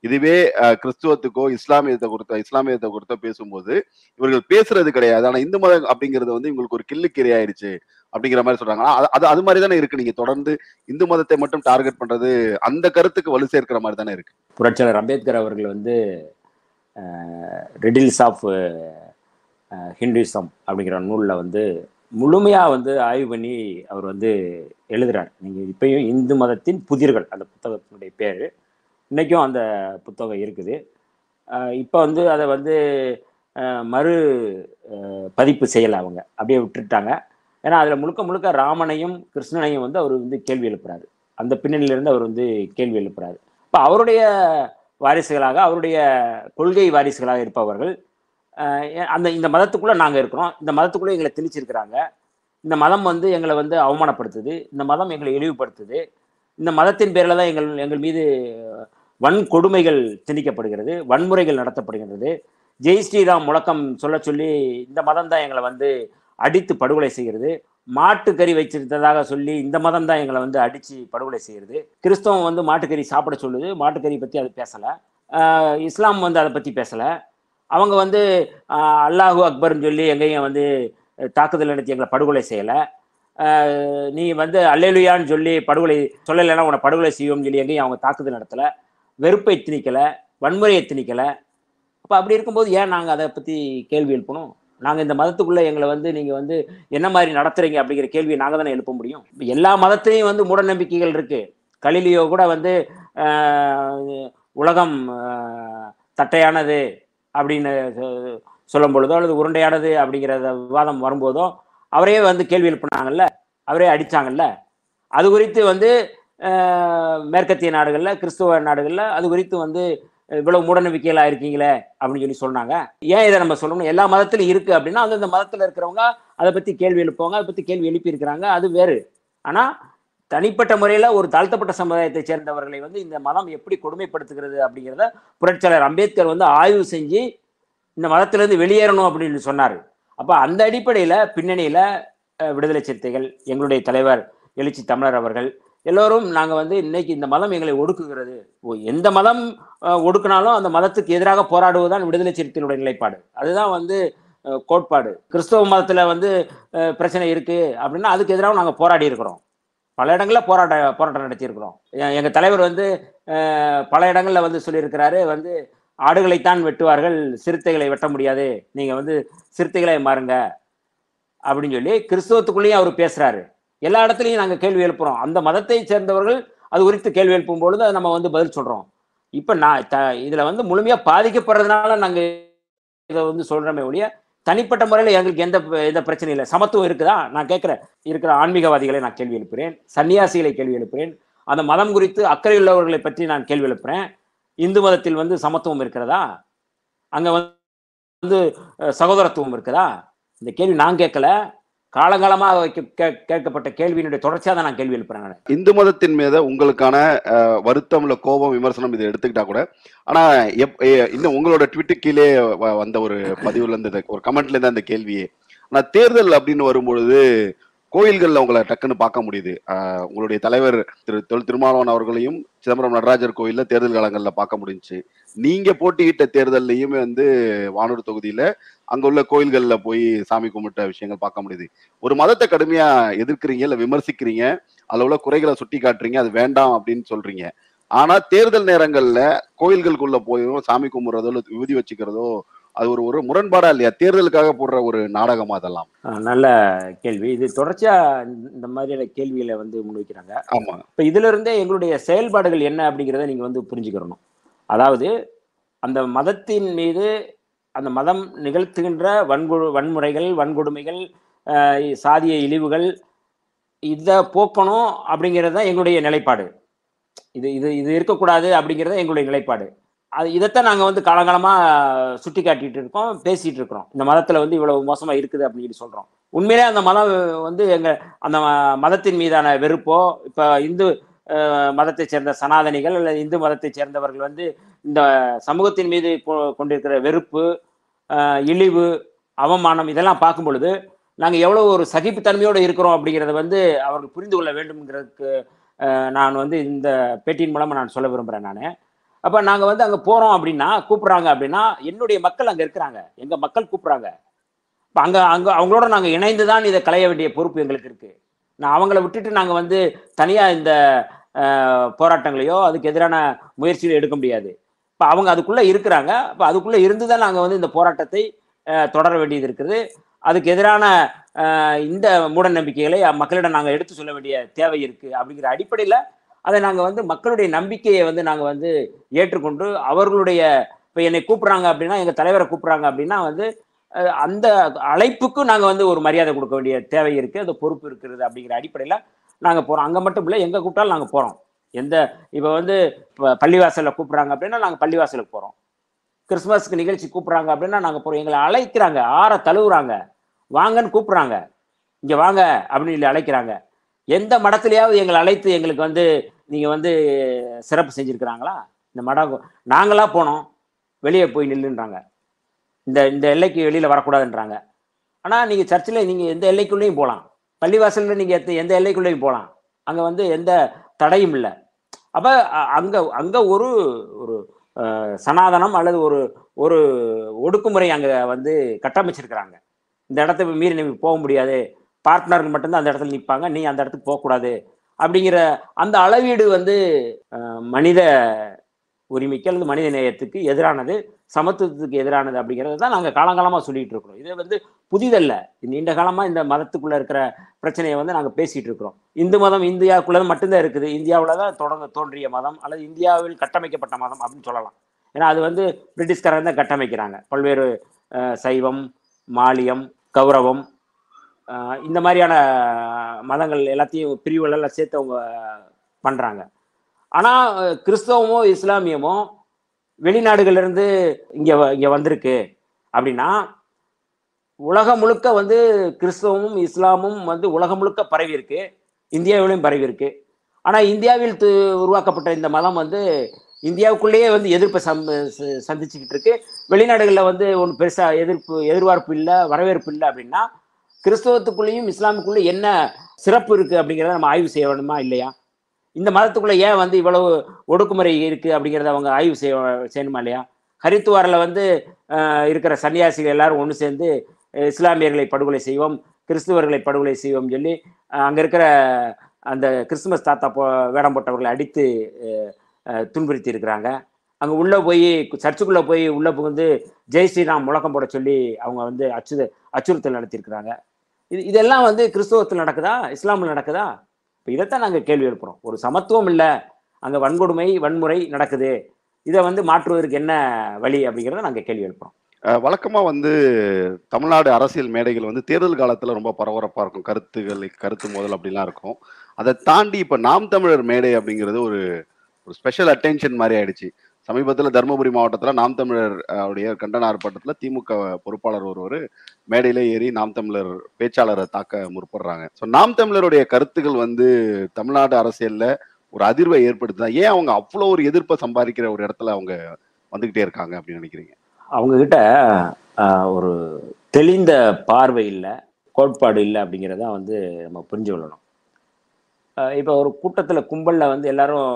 இதுவே கிறிஸ்துவத்துக்கோ இஸ்லாமியத்தை கொடுத்த இஸ்லாமியத்தை கொடுத்த பேசும்போது இவர்கள் பேசுறது கிடையாது. ஆனா இந்து மதம் அப்படிங்கிறது வந்து இவங்களுக்கு ஒரு கில்லுக்கீரை ஆயிடுச்சு அப்படிங்கிற மாதிரி சொல்றாங்க. அது- அது அது மாதிரி தானே இருக்கு. நீங்க தொடர்ந்து இந்து மதத்தை மட்டும் டார்கெட் பண்றது அந்த கருத்துக்கு வலு சேர்க்கிற மாதிரி தானே இருக்கு. புரட்சியாளர் அம்பேத்கர் அவர்கள் வந்து ரெடில்ஸ் ஆஃப் ஹிந்துசம் அப்படிங்கிற நூலில் வந்து முழுமையாக வந்து ஆய்வு பண்ணி அவர் வந்து எழுதுறார். நீங்கள் இப்பயும் இந்து மதத்தின் புதிர்கள் அந்த புத்தகத்தினுடைய பேர். இன்றைக்கும் அந்த புத்தகம் இருக்குது. இப்போ வந்து அதை வந்து மறு பதிப்பு செய்யலை அவங்க. அப்படியே விட்டுட்டாங்க. ஏன்னா அதில் முழுக்க முழுக்க ராமனையும் கிருஷ்ணனையும் வந்து அவர் வந்து கேள்வி எழுப்புறாரு. அந்த பின்னணியிலிருந்து அவர் வந்து கேள்வி எழுப்புறாரு. இப்போ அவருடைய வாரிசுகளாக அவருடைய கொள்கை வாரிசுகளாக இருப்பவர்கள் அந்த இந்த மதத்துக்குள்ளே நாங்கள் இருக்கிறோம். இந்த மதத்துக்குள்ளே எங்களை திணிச்சிருக்கிறாங்க. இந்த மதம் வந்து எங்களை வந்து அவமானப்படுத்துது. இந்த மதம் எங்களை இழிவுபடுத்துது. இந்த மதத்தின் பேரில் தான் எங்கள் எங்கள் மீது வன்கொடுமைகள் திணிக்கப்படுகிறது வன்முறைகள் நடத்தப்படுகின்றது. ஜெய் ஸ்ரீராம் முழக்கம் சொல்ல சொல்லி இந்த மதம் தான் எங்களை வந்து அடித்து படுகொலை செய்கிறது. மாட்டுக்கறி வச்சிருந்ததாக சொல்லி இந்த மதம் தான் எங்களை வந்து அடித்து படுகொலை செய்கிறது. கிறிஸ்தவம் வந்து மாட்டுக்கறி சாப்பிட சொல்லுது. மாட்டுக்கறி பற்றி அது பேசலை. இஸ்லாம் வந்து அதை பற்றி பேசலை. அவங்க வந்து அல்லாஹூ அல்லாஹு அக்பர்னு சொல்லி எங்கேயும் வந்து தாக்குதல் நடத்தி எங்களை படுகொலை செய்யலை. நீ வந்து அல்லேலுயான்னு சொல்லி படுகொலை சொல்லலைன்னா உன்னை படுகொலை செய்வோம்னு சொல்லி எங்கேயும் அவங்க தாக்குதல் நடத்தலை. வெறுப்பை திணிக்கலை வன்முறையை திணிக்கலை. அப்போ அப்படி இருக்கும்போது ஏன் நாங்கள் அதை பற்றி கேள்வி எழுப்பணும்? நாங்கள் இந்த மதத்துக்குள்ளே எங்களை வந்து நீங்கள் வந்து என்ன மாதிரி நடத்துறீங்க அப்படிங்கிற கேள்வியை நாங்கள் தானே எழுப்ப முடியும்? எல்லா மதத்திலையும் வந்து மூட நம்பிக்கைகள் இருக்குது கலிலியோ கூட வந்து உலகம் தட்டையானது அப்படின்னு சொ- சொல்லும் பொழுதோ அல்லது உருண்டையானது அப்படிங்கிறத விவாதம் வரும்போதோ அவரே வந்து கேள்வி எழுப்பினாங்கல்ல அவரே அடித்தாங்கல்ல அது குறித்து வந்து மேற்கத்திய நாடுகளில் கிறிஸ்துவ நாடுகளில் அது குறித்து வந்து இவ்வளவு மூடநம்பிக்கைகளாக இருக்கீங்களே அப்படின்னு சொல்லி சொன்னாங்க. ஏன் இதை நம்ம சொல்லணும்? எல்லா மதத்திலும் இருக்குது அப்படின்னா அந்தந்த மதத்தில் இருக்கிறவங்க அதை பற்றி கேள்வி எழுப்புவாங்க அதை பற்றி கேள்வி எழுப்பியிருக்கிறாங்க அது வேறு. ஆனால் தனிப்பட்ட முறையில் ஒரு தாழ்த்தப்பட்ட சமுதாயத்தை சேர்ந்தவர்களை வந்து இந்த மதம் எப்படி கொடுமைப்படுத்துகிறது அப்படிங்கிறத புரட்சியாளர் அம்பேத்கர் வந்து ஆய்வு செஞ்சு இந்த மதத்திலேருந்து வெளியேறணும் அப்படின்னு சொன்னார். அப்போ அந்த அடிப்படையில் பின்னணியில் விடுதலை சிறுத்தைகள் எங்களுடைய தலைவர் எழுச்சி தமிழர் அவர்கள் எல்லோரும் நாங்கள் வந்து இன்னைக்கு இந்த மதம் எங்களை ஒடுக்குகிறது. ஓ, எந்த மதம் ஒடுக்கினாலும் ஒடுக்குனாலும் அந்த மதத்துக்கு எதிராக போராடுவதுதான் விடுதலை சிறுத்தையினுடைய நிலைப்பாடு. அதுதான் வந்து கோட்பாடு. கிறிஸ்தவ மதத்தில் வந்து பிரச்சனை இருக்கு அப்படின்னா அதுக்கு எதிராக நாங்கள் போராடி இருக்கிறோம். பல இடங்களில் போராட்ட போராட்டம் நடத்தியிருக்கிறோம். எங்கள் தலைவர் வந்து பல இடங்களில் வந்து சொல்லியிருக்கிறாரு வந்து ஆடுகளைத்தான் வெட்டுவார்கள் சிறுத்தைகளை வெட்ட முடியாது. நீங்கள் வந்து சிறுத்தைகளை மாறுங்க. அப்படின்னு சொல்லி கிறிஸ்தவத்துக்குள்ளேயும் அவர் பேசுகிறாரு எல்லா இடத்துலையும் நாங்கள் கேள்வி எழுப்புறோம். அந்த மதத்தை சேர்ந்தவர்கள் அது குறித்து கேள்வி எழுப்பும் பொழுது அதை நம்ம வந்து பதில் சொல்றோம். இப்ப நான் த- இதுல வந்து முழுமையா பாதிக்கப்படுறதுனால நாங்கள் இதை வந்து சொல்கிறோமே ஒழிய தனிப்பட்ட முறையில் எங்களுக்கு எந்த எந்த பிரச்சனையும் இல்லை. சமத்துவம் இருக்குதா? நான் கேட்குற இருக்கிற ஆன்மீகவாதிகளை நான் கேள்வி எழுப்புறேன். சன்னியாசிகளை கேள்வி எழுப்புறேன். அந்த மதம் குறித்து அக்கறை உள்ளவர்களை பற்றி நான் கேள்வி எழுப்புறேன். இந்து மதத்தில் வந்து சமத்துவம் இருக்கிறதா? அங்கே வந்து சகோதரத்துவம் இருக்குதா? இந்த கேள்வி நான் கேட்கல. காலங்காலமாக கே- கேட்கப்பட்ட கேள்வியினுடைய தொடர்ச்சியாக தான் நான் கேள்வி எழுப்புறேன் நான். இந்து மதத்தின் மீது உங்களுக்கான வருத்தம் இல்லை கோபம் விமர்சனம் இதை எடுத்துக்கிட்டா கூட ஆனால் எப்- இந்த இன்னும் உங்களோட ட்விட்டு கீழே வ- வந்த ஒரு பதிவுல இருந்து ஒரு கமெண்ட்ல இருந்து அந்த கேள்வியே. ஆனால் தேர்தல் அப்படின்னு வரும்பொழுது கோயில்களில் உங்களை டக்குன்னு பார்க்க முடியுது. உங்களுடைய தலைவர் திரு தொல் திருமாவளவன் அவர்களையும் சிதம்பரம் நடராஜர் கோயிலில் தேர்தல் காலங்களில் பார்க்க முடிஞ்சுச்சு. நீங்கள் போட்டியிட்ட தேர்தல்லையுமே வந்து வானூர் தொகுதியில் அங்கே உள்ள கோயில்களில் போய் சாமி கும்பிட்ட விஷயங்கள் பார்க்க முடியுது. ஒரு மதத்தை கடுமையாக எதிர்க்கிறீங்க இல்லை விமர்சிக்கிறீங்க அதில் உள்ள குறைகளை சுட்டி காட்டுறீங்க அது வேண்டாம் அப்படின்னு சொல்கிறீங்க ஆனால் தேர்தல் நேரங்களில் கோயில்களுக்குள்ளே போயும் சாமி கும்பிட்றதோ இல்லை விபதி வச்சுக்கிறதோ அது ஒரு ஒரு முரண்பாடா இல்லையா? தேர்தலுக்காக போடுற ஒரு நாடகமா அதெல்லாம். நல்ல கேள்வி. இது தொடர்ச்சியா இந்த- மாதிரியான கேள்விகளை வந்து முன்வைக்கிறாங்க. ஆமா. இப்போ இதுல இருந்தே எங்களுடைய செயல்பாடுகள் என்ன அப்படிங்கிறத நீங்க வந்து புரிஞ்சுக்கிறணும். அதாவது அந்த மதத்தின் மீது அந்த மதம் நிகழ்த்துகின்ற வன்கு வன்முறைகள் வன்கொடுமைகள் சாதிய இழிவுகள் இதை போக்கணும் அப்படிங்கிறது தான் எங்களுடைய நிலைப்பாடு. இது இது இது இருக்கக்கூடாது அப்படிங்கிறது எங்களுடைய நிலைப்பாடு. அது இதைத்தான் நாங்கள் வந்து காலங்காலமாக சுட்டி காட்டிட்டு இருக்கோம் பேசிட்டு இருக்கிறோம். இந்த மதத்தில் வந்து இவ்வளவு மோசமாக இருக்குது அப்படின்னு சொல்கிறோம் உண்மையிலே அந்த மதம் வந்து எங்கள் அந்த ம- மதத்தின் மீதான வெறுப்போ இப்போ இந்து மதத்தை மதத்தைச் சேர்ந்த சனாதனிகள் அல்லது இந்து மதத்தைச் சேர்ந்தவர்கள் வந்து இந்த சமூகத்தின் மீது கொ- கொண்டிருக்கிற வெறுப்பு இழிவு அவமானம் இதெல்லாம் பார்க்கும் பொழுது நாங்கள் எவ்வளோ ஒரு சகிப்புத்தன்மையோடு இருக்கிறோம் அப்படிங்கிறத வந்து அவர்கள் புரிந்து கொள்ள வேண்டும்ங்கிறதுக்கு நான் வந்து இந்த பேட்டியின் மூலமாக நான் சொல்ல விரும்புகிறேன் நான். அப்போ நாங்கள் வந்து அங்கே போகிறோம் அப்படின்னா கூப்பிட்றாங்க அப்படின்னா என்னுடைய மக்கள் அங்கே இருக்கிறாங்க. எங்கள் மக்கள் கூப்பிட்றாங்க. இப்போ அங்கே அங்கே அவங்களோட நாங்கள் இணைந்து தான் இதை களைய வேண்டிய பொறுப்பு எங்களுக்கு இருக்குது நான் அவங்கள விட்டுட்டு நாங்கள் வந்து தனியாக இந்த போராட்டங்களையோ அதுக்கு எதிரான முயற்சிகளை எடுக்க முடியாது. இப்போ அவங்க அதுக்குள்ளே இருக்கிறாங்க. இப்போ அதுக்குள்ளே இருந்து தான் நாங்கள் வந்து இந்த போராட்டத்தை தொடர வேண்டியது இருக்குது. அதுக்கு எதிரான இந்த மூட நம்பிக்கைகளை மக்களிடம் நாங்கள் எடுத்து சொல்ல வேண்டிய தேவை இருக்குது அப்படிங்கிற அடிப்படையில் அதை நாங்கள் வந்து மக்களுடைய நம்பிக்கையை வந்து நாங்கள் வந்து ஏற்றுக்கொண்டு அவர்களுடைய இப்போ என்னை கூப்பிட்றாங்க அப்படின்னா எங்கள் தலைவரை கூப்பிட்றாங்க அப்படின்னா வந்து அந்த அழைப்புக்கும் நாங்கள் வந்து ஒரு மரியாதை கொடுக்க வேண்டிய தேவை இருக்குது அந்த பொறுப்பு இருக்கிறது அப்படிங்கிற அடிப்படையில் நாங்கள் போகிறோம் அங்கே மட்டும் இல்லை எங்கே கூப்பிட்டாலும் நாங்கள் போகிறோம் எந்த இப்போ வந்து இப்போ பள்ளிவாசலில் கூப்பிட்றாங்க அப்படின்னா நாங்கள் பள்ளிவாசலுக்கு போகிறோம் கிறிஸ்மஸ்க்கு நிகழ்ச்சி கூப்பிட்றாங்க அப்படின்னா நாங்கள் போகிறோம் எங்களை அழைக்கிறாங்க ஆற தழுவுறாங்க. வாங்கன்னு கூப்பிட்றாங்க. இங்கே வாங்க அப்படின்னு சொல்லி அழைக்கிறாங்க. எந்த மடத்துலையாவது எங்களை அழைத்து எங்களுக்கு வந்து நீங்கள் வந்து சிறப்பு செஞ்சுருக்கிறாங்களா? இந்த மடம் நாங்களாக போனோம். வெளியே போய் நில்லுன்றாங்க. இந்த இந்த எல்லைக்கு வெளியில் வரக்கூடாதுன்றாங்க. ஆனால் நீங்கள் சர்ச்சில் நீங்கள் எந்த எல்லைக்குள்ளேயும் போகலாம் பள்ளிவாசலில் நீங்கள் எத்த எந்த எல்லைக்குள்ளேயும் போகலாம் அங்கே வந்து எந்த தடையும் இல்லை. அப்போ அங்கே அங்கே ஒரு ஒரு சனாதனம் அல்லது ஒரு ஒரு ஒடுக்குமுறை அங்கே வந்து கட்டமைச்சிருக்கிறாங்க. இந்த இடத்த மீறி நீங்கள் போக முடியாது. பார்ட்னர்கள் மட்டும்தான் அந்த இடத்துல நிற்பாங்க நீ அந்த இடத்துக்கு போகக்கூடாது. அப்படிங்கிற அந்த அளவீடு வந்து மனித உரிமைக்கு அல்லது மனித நேயத்துக்கு எதிரானது சமத்துவத்துக்கு எதிரானது அப்படிங்கிறத தான் நாங்கள் காலங்காலமாக சொல்லிட்டு இருக்கிறோம். இது வந்து புதிதல்ல. நீண்ட காலமாக இந்த மதத்துக்குள்ளே இருக்கிற பிரச்சனையை வந்து நாங்கள் பேசிகிட்டு இருக்கிறோம். இந்து மதம் இந்தியாவுக்குள்ளே மட்டும்தான் இருக்குது. இந்தியாவில் தான் தொடங்க தோன்றிய மதம் அல்லது இந்தியாவில் கட்டமைக்கப்பட்ட மதம் அப்படின்னு சொல்லலாம். ஏன்னா அது வந்து பிரிட்டிஷ்காரங்க தான் கட்டமைக்கிறாங்க. பல்வேறு சைவம் மாலியம் கௌரவம் இந்த மாதிரியான மதங்கள் எல்லாத்தையும் பிரிவுகளெல்லாம் சேர்த்து அவங்க பண்ணுறாங்க ஆனால் கிறிஸ்தவமோ இஸ்லாமியமோ வெளிநாடுகள்லேருந்து இங்கே இங்கே வந்திருக்கு அப்படின்னா உலகம் முழுக்க வந்து கிறிஸ்தவமும் இஸ்லாமும் வந்து உலகம் முழுக்க பரவி இருக்கு. இந்தியாவிலும் பரவி இருக்கு. ஆனால் இந்தியாவில் து- உருவாக்கப்பட்ட இந்த மதம் வந்து இந்தியாவுக்குள்ளேயே வந்து எதிர்ப்பை சம் ச- சந்திச்சுக்கிட்டு இருக்கு. வெளிநாடுகளில் வந்து ஒன்றும் பெருசாக எதிர்ப்பு எதிர்பார்ப்பு இல்லை வரவேற்பு இல்லை அப்படின்னா கிறிஸ்தவத்துக்குள்ளேயும் இஸ்லாமுக்குள்ளே என்ன சிறப்பு இருக்குது அப்படிங்கிறத நம்ம ஆய்வு செய்ய வேணுமா இல்லையா? இந்த மதத்துக்குள்ளே ஏன் வந்து இவ்வளவு ஒடுக்குமுறை இருக்கு அப்படிங்கிறத அவங்க ஆய்வு செய்ய செய்யணுமா இல்லையா? ஹரித்துவாரில் வந்து இருக்கிற சன்னியாசிகள் எல்லாரும் ஒன்று சேர்ந்து இஸ்லாமியர்களை படுகொலை செய்வோம் கிறிஸ்துவர்களை படுகொலை செய்வோம் சொல்லி அங்கே இருக்கிற அந்த கிறிஸ்துமஸ் தாத்தா போ வேடம் போட்டவர்களை அடித்து துன்புறுத்தி இருக்கிறாங்க. அங்கே உள்ளே போய் சர்ச்சுக்குள்ளே போய் உள்ளே புகுந்து ஜெய் ஸ்ரீராம் முழக்கம் போட சொல்லி அவங்க வந்து அச்சு அச்சுறுத்தல் நடத்தியிருக்கிறாங்க. இது இதெல்லாம் வந்து கிறிஸ்தவத்தில் நடக்குதா? இஸ்லாமில் நடக்குதா? இப்போ இதைத்தான் நாங்கள் கேள்வி எழுப்புறோம். ஒரு சமத்துவம் இல்லை அங்கே வன்கொடுமை வன்முறை நடக்குது. இதை வந்து மாற்றுவதற்கு என்ன வழி அப்படிங்கிறத நாங்கள் கேள்வி எழுப்புறோம். வழக்கமாக வந்து தமிழ்நாடு அரசியல் மேடைகள் வந்து தேர்தல் காலத்தில் ரொம்ப பரபரப்பாக இருக்கும். கருத்துகள் கருத்து மோதல் அப்படிலாம் இருக்கும். அதை தாண்டி இப்போ நாம் தமிழர் மேடை அப்படிங்கிறது ஒரு ஒரு ஸ்பெஷல் அட்டென்ஷன் மாதிரி ஆயிடுச்சு. சமீபத்தில் தருமபுரி மாவட்டத்தில் நாம் தமிழர் அஹ், உடைய கண்டன ஆர்ப்பாட்டத்தில் திமுக பொறுப்பாளர் ஒருவர் மேடையில ஏறி நாம் தமிழர் பேச்சாளரை தாக்க முற்படுறாங்க. ஸோ நாம் தமிழருடைய கருத்துக்கள் வந்து தமிழ்நாடு அரசியலில் ஒரு அதிர்வை ஏற்படுத்துதான் ஏன் அவங்க அவ்வளோ ஒரு எதிர்ப்பை சம்பாதிக்கிற ஒரு இடத்துல அவங்க வந்துக்கிட்டே இருக்காங்க அப்படின்னு நினைக்கிறீங்க? அவங்க கிட்ட ஒரு தெளிந்த பார்வை இல்லை கோட்பாடு இல்லை அப்படிங்கிறத வந்து நம்ம புரிஞ்சு கொள்ளணும். இப்போ ஒரு கூட்டத்தில் கும்பலில் வந்து எல்லாரும்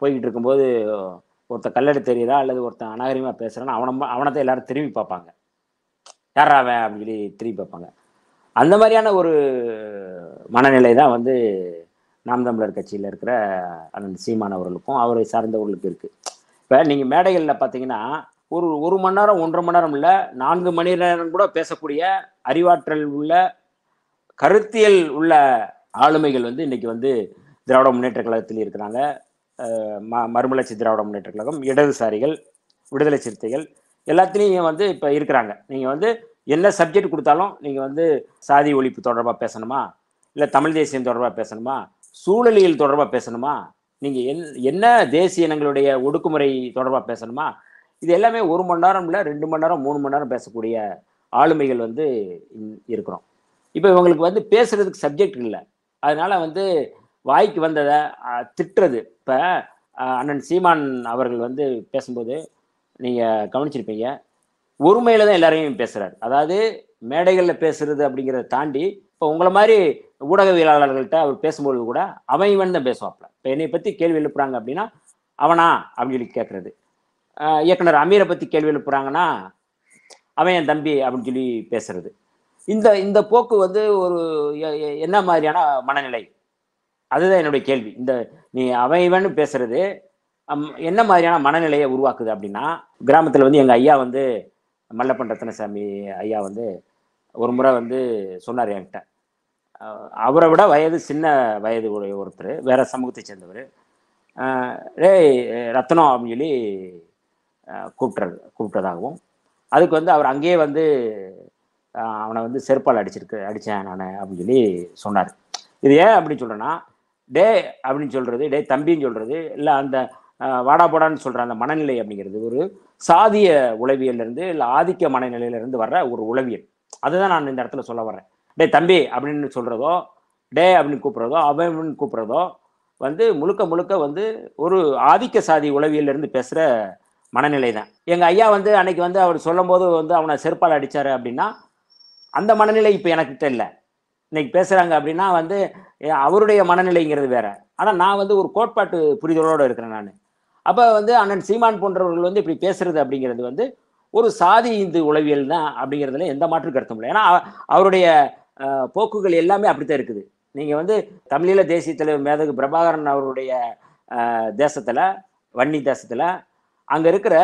போய்கிட்டு இருக்கும்போது ஒருத்தன் கல்லடை தெரியுதா? அல்லது ஒருத்தன் அநாகரிகமாக பேசுகிறான்னு அவனை அவனத்தை அவனை தான் எல்லாரும் திரும்பி பார்ப்பாங்க. யாரா அவன் அப்படின்னு சொல்லி திரும்பி பார்ப்பாங்க. அந்த மாதிரியான ஒரு மனநிலை தான் வந்து நாம் தமிழர் கட்சியில் இருக்கிற அந்த சீமான் அவர்களுக்கும் அவரை சார்ந்தவர்களுக்கும் இருக்குது இப்போ நீங்கள் மேடைகளில் பார்த்தீங்கன்னா ஒரு ஒரு மணி நேரம் ஒன்றரை மணி நேரம் இல்லை நான்கு மணி நேரம் கூட பேசக்கூடிய அறிவாற்றல் உள்ள கருத்தியல் உள்ள ஆளுமைகள் வந்து இன்னைக்கு வந்து திராவிட முன்னேற்ற கழகத்தில் இருக்கிறாங்க. ம மறுமலர்ச்சி திராவிட முன்னேற்ற கழகம் இடதுசாரிகள் விடுதலை சிறுத்தைகள் எல்லாத்துலேயும் வந்து இப்போ இருக்கிறாங்க. நீங்கள் வந்து என்ன சப்ஜெக்ட் கொடுத்தாலும் நீங்கள் வந்து சாதி ஒழிப்பு தொடர்பாக பேசணுமா? இல்லை தமிழ் தேசியம் தொடர்பாக பேசணுமா? சூழலியல் தொடர்பாக பேசணுமா? நீங்கள் என் என்ன தேசிய இனங்களுடைய ஒடுக்குமுறை தொடர்பாக பேசணுமா? இது எல்லாமே ஒரு மணி நேரம் இல்லை ரெண்டு மணி நேரம் மூணு மணி நேரம் பேசக்கூடிய ஆளுமைகள் வந்து இருக்கிறோம். இப்போ இவங்களுக்கு வந்து பேசுறதுக்கு சப்ஜெக்ட் இல்லை. அதனால வந்து வாய்க்கு வந்ததை திட்டுறது. இப்போ அண்ணன் சீமான் அவர்கள் வந்து பேசும்போது நீங்கள் கவனிச்சிருப்பீங்க. ஒருமையில தான் எல்லாரையும் பேசுகிறார் அதாவது மேடைகளில் பேசுறது அப்படிங்கிறத தாண்டி இப்போ உங்களை மாதிரி ஊடகவியலாளர்கள்ட்ட அவர் பேசும்பொழுது கூட அவன் இவன் தான் பேசுவாப்ல இப்போ என்னை பற்றி கேள்வி எழுப்புறாங்க அப்படின்னா அவனா அப்படின்னு சொல்லி கேட்குறது இயக்குனர் அமீரை பற்றி கேள்வி எழுப்புறாங்கன்னா அவன் என் தம்பி அப்படின்னு சொல்லி பேசுறது. இந்த இந்த போக்கு வந்து ஒரு என்ன மாதிரியான மனநிலை? அதுதான் என்னுடைய கேள்வி. இந்த நீ அவன் பேசுறது அம், என்ன மாதிரியான மனநிலையை உருவாக்குது அப்படின்னா கிராமத்தில் வந்து எங்கள் ஐயா வந்து மல்லப்பன் ரத்னசாமி ஐயா வந்து ஒரு முறை வந்து சொன்னார் என்கிட்ட. அவரை விட வயது சின்ன வயது உடைய ஒருத்தர் வேற சமூகத்தை சேர்ந்தவர். டேய் ரத்னம் அப்படின்னு சொல்லி கூப்பிட்றது கூப்பிட்டதாகவும் அதுக்கு வந்து அவர் அங்கேயே வந்து அவனை வந்து செருப்பால் அடிச்சிருக்கு அடித்தேன் நான் அப்படின்னு சொல்லி சொன்னார். இது ஏன் அப்படின்னு சொல்கிறேன்னா டே அப்படின்னு சொல்கிறது டே தம்பின்னு சொல்கிறது இல்லை அந்த வாடா போடான்னு சொல்கிற அந்த மனநிலை அப்படிங்கிறது ஒரு சாதிய உளவியல்லேருந்து இல்லை ஆதிக்க மனநிலையிலேருந்து வர்ற ஒரு உளவியல். அதுதான் நான் இந்த இடத்துல சொல்ல வர்றேன். டே தம்பி அப்படின்னு சொல்கிறதோ டே அப்படின்னு கூப்பிட்றதோ அவன் கூப்பிட்றதோ வந்து முழுக்க முழுக்க வந்து ஒரு ஆதிக்க சாதி உளவியல்லேருந்து பேசுகிற மனநிலை தான் எங்கள் ஐயா வந்து அன்னைக்கு வந்து அவர் சொல்லும்போது வந்து அவனை செருப்பால் அடித்தார் அப்படின்னா அந்த மனநிலை இப்போ எனக்கிட்ட இல்லை. இன்னைக்கு பேசுகிறாங்க அப்படின்னா வந்து அவருடைய மனநிலைங்கிறது வேற. ஆனால் நான் வந்து ஒரு கோட்பாட்டு புரிதலோடு இருக்கிறேன் நான். அப்போ வந்து அண்ணன் சீமான் போன்றவர்கள் வந்து இப்படி பேசுறது அப்படிங்கிறது வந்து ஒரு சாதி இந்து உளவியல் தான் அப்படிங்கிறதுல எந்த மாற்று கருத்தும் இல்லை. ஏன்னா அவருடைய போக்குகள் எல்லாமே அப்படித்தான் இருக்குது. நீங்கள் வந்து தமிழீழ தேசிய தலைவர் மேதகு பிரபாகரன் அவருடைய தேசத்தில் தேசத்துல வன்னி தேசத்துல அங்க இருக்கிற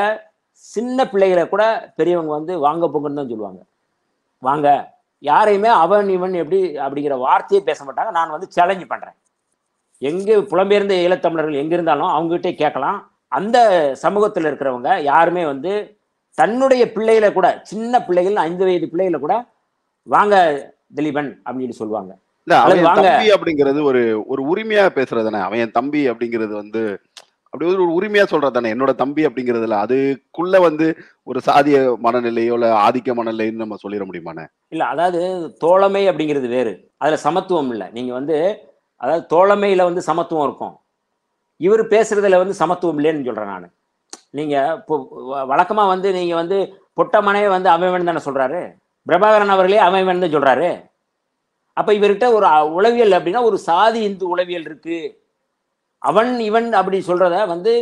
சின்ன பிள்ளைகளை கூட பெரியவங்க வந்து வாங்க போங்கன்னு தான் சொல்லுவாங்க. வாங்க யாரையுமே அவன் இவன் எப்படி அப்படிங்கிற வார்த்தையே பேச மாட்டாங்க. நான் வந்து சேலஞ்சு பண்றேன். எங்க புலம்பெயர்ந்த ஈழத்தமிழர்கள் எங்க இருந்தாலும் அவங்ககிட்டே கேட்கலாம். அந்த சமூகத்தில் இருக்கிறவங்க யாருமே வந்து தன்னுடைய பிள்ளைகளை கூட சின்ன பிள்ளைகள் ஐந்து வயது பிள்ளைகளை கூட வாங்க திலீபன் அப்படின்னு சொல்லுவாங்க. இல்ல அவன். தம்பி அப்படிங்கிறது ஒரு ஒரு உரிமையா பேசுறதுதானே அவன் என் தம்பி அப்படிங்கிறது வந்து அப்படி ஒரு உரிமையா சொல்றதானே என்னோட தம்பி அப்படிங்கிறதுல அதுக்குள்ள வந்து ஒரு சாதிய மனநிலையோ இல்ல ஆதிக்க மனநிலைன்னு நம்ம சொல்லிட முடியுமாண்ணே இல்ல அதாவது தோழமை அப்படிங்கிறது வேறு. அதுல சமத்துவம் இல்லை. நீங்க வந்து அதாவது தோழமையில வந்து சமத்துவம் இருக்கும். இவர் பேசுறதுல வந்து சமத்துவம் இல்லைன்னு சொல்றேன் நான். நீங்க இப்போ வ- வழக்கமா வந்து நீங்க வந்து பொட்டமனையை வந்து அமைவன் தானே சொல்றாரு? பிரபாகரன் அவர்களே அமைவன் தான் சொல்றாரு? அப்ப இவர்கிட்ட ஒரு உளவியல் அப்படின்னா ஒரு சாதி இந்து உளவியல் இருக்கு. அவன் இவன் அப்படி சொல்றத வந்து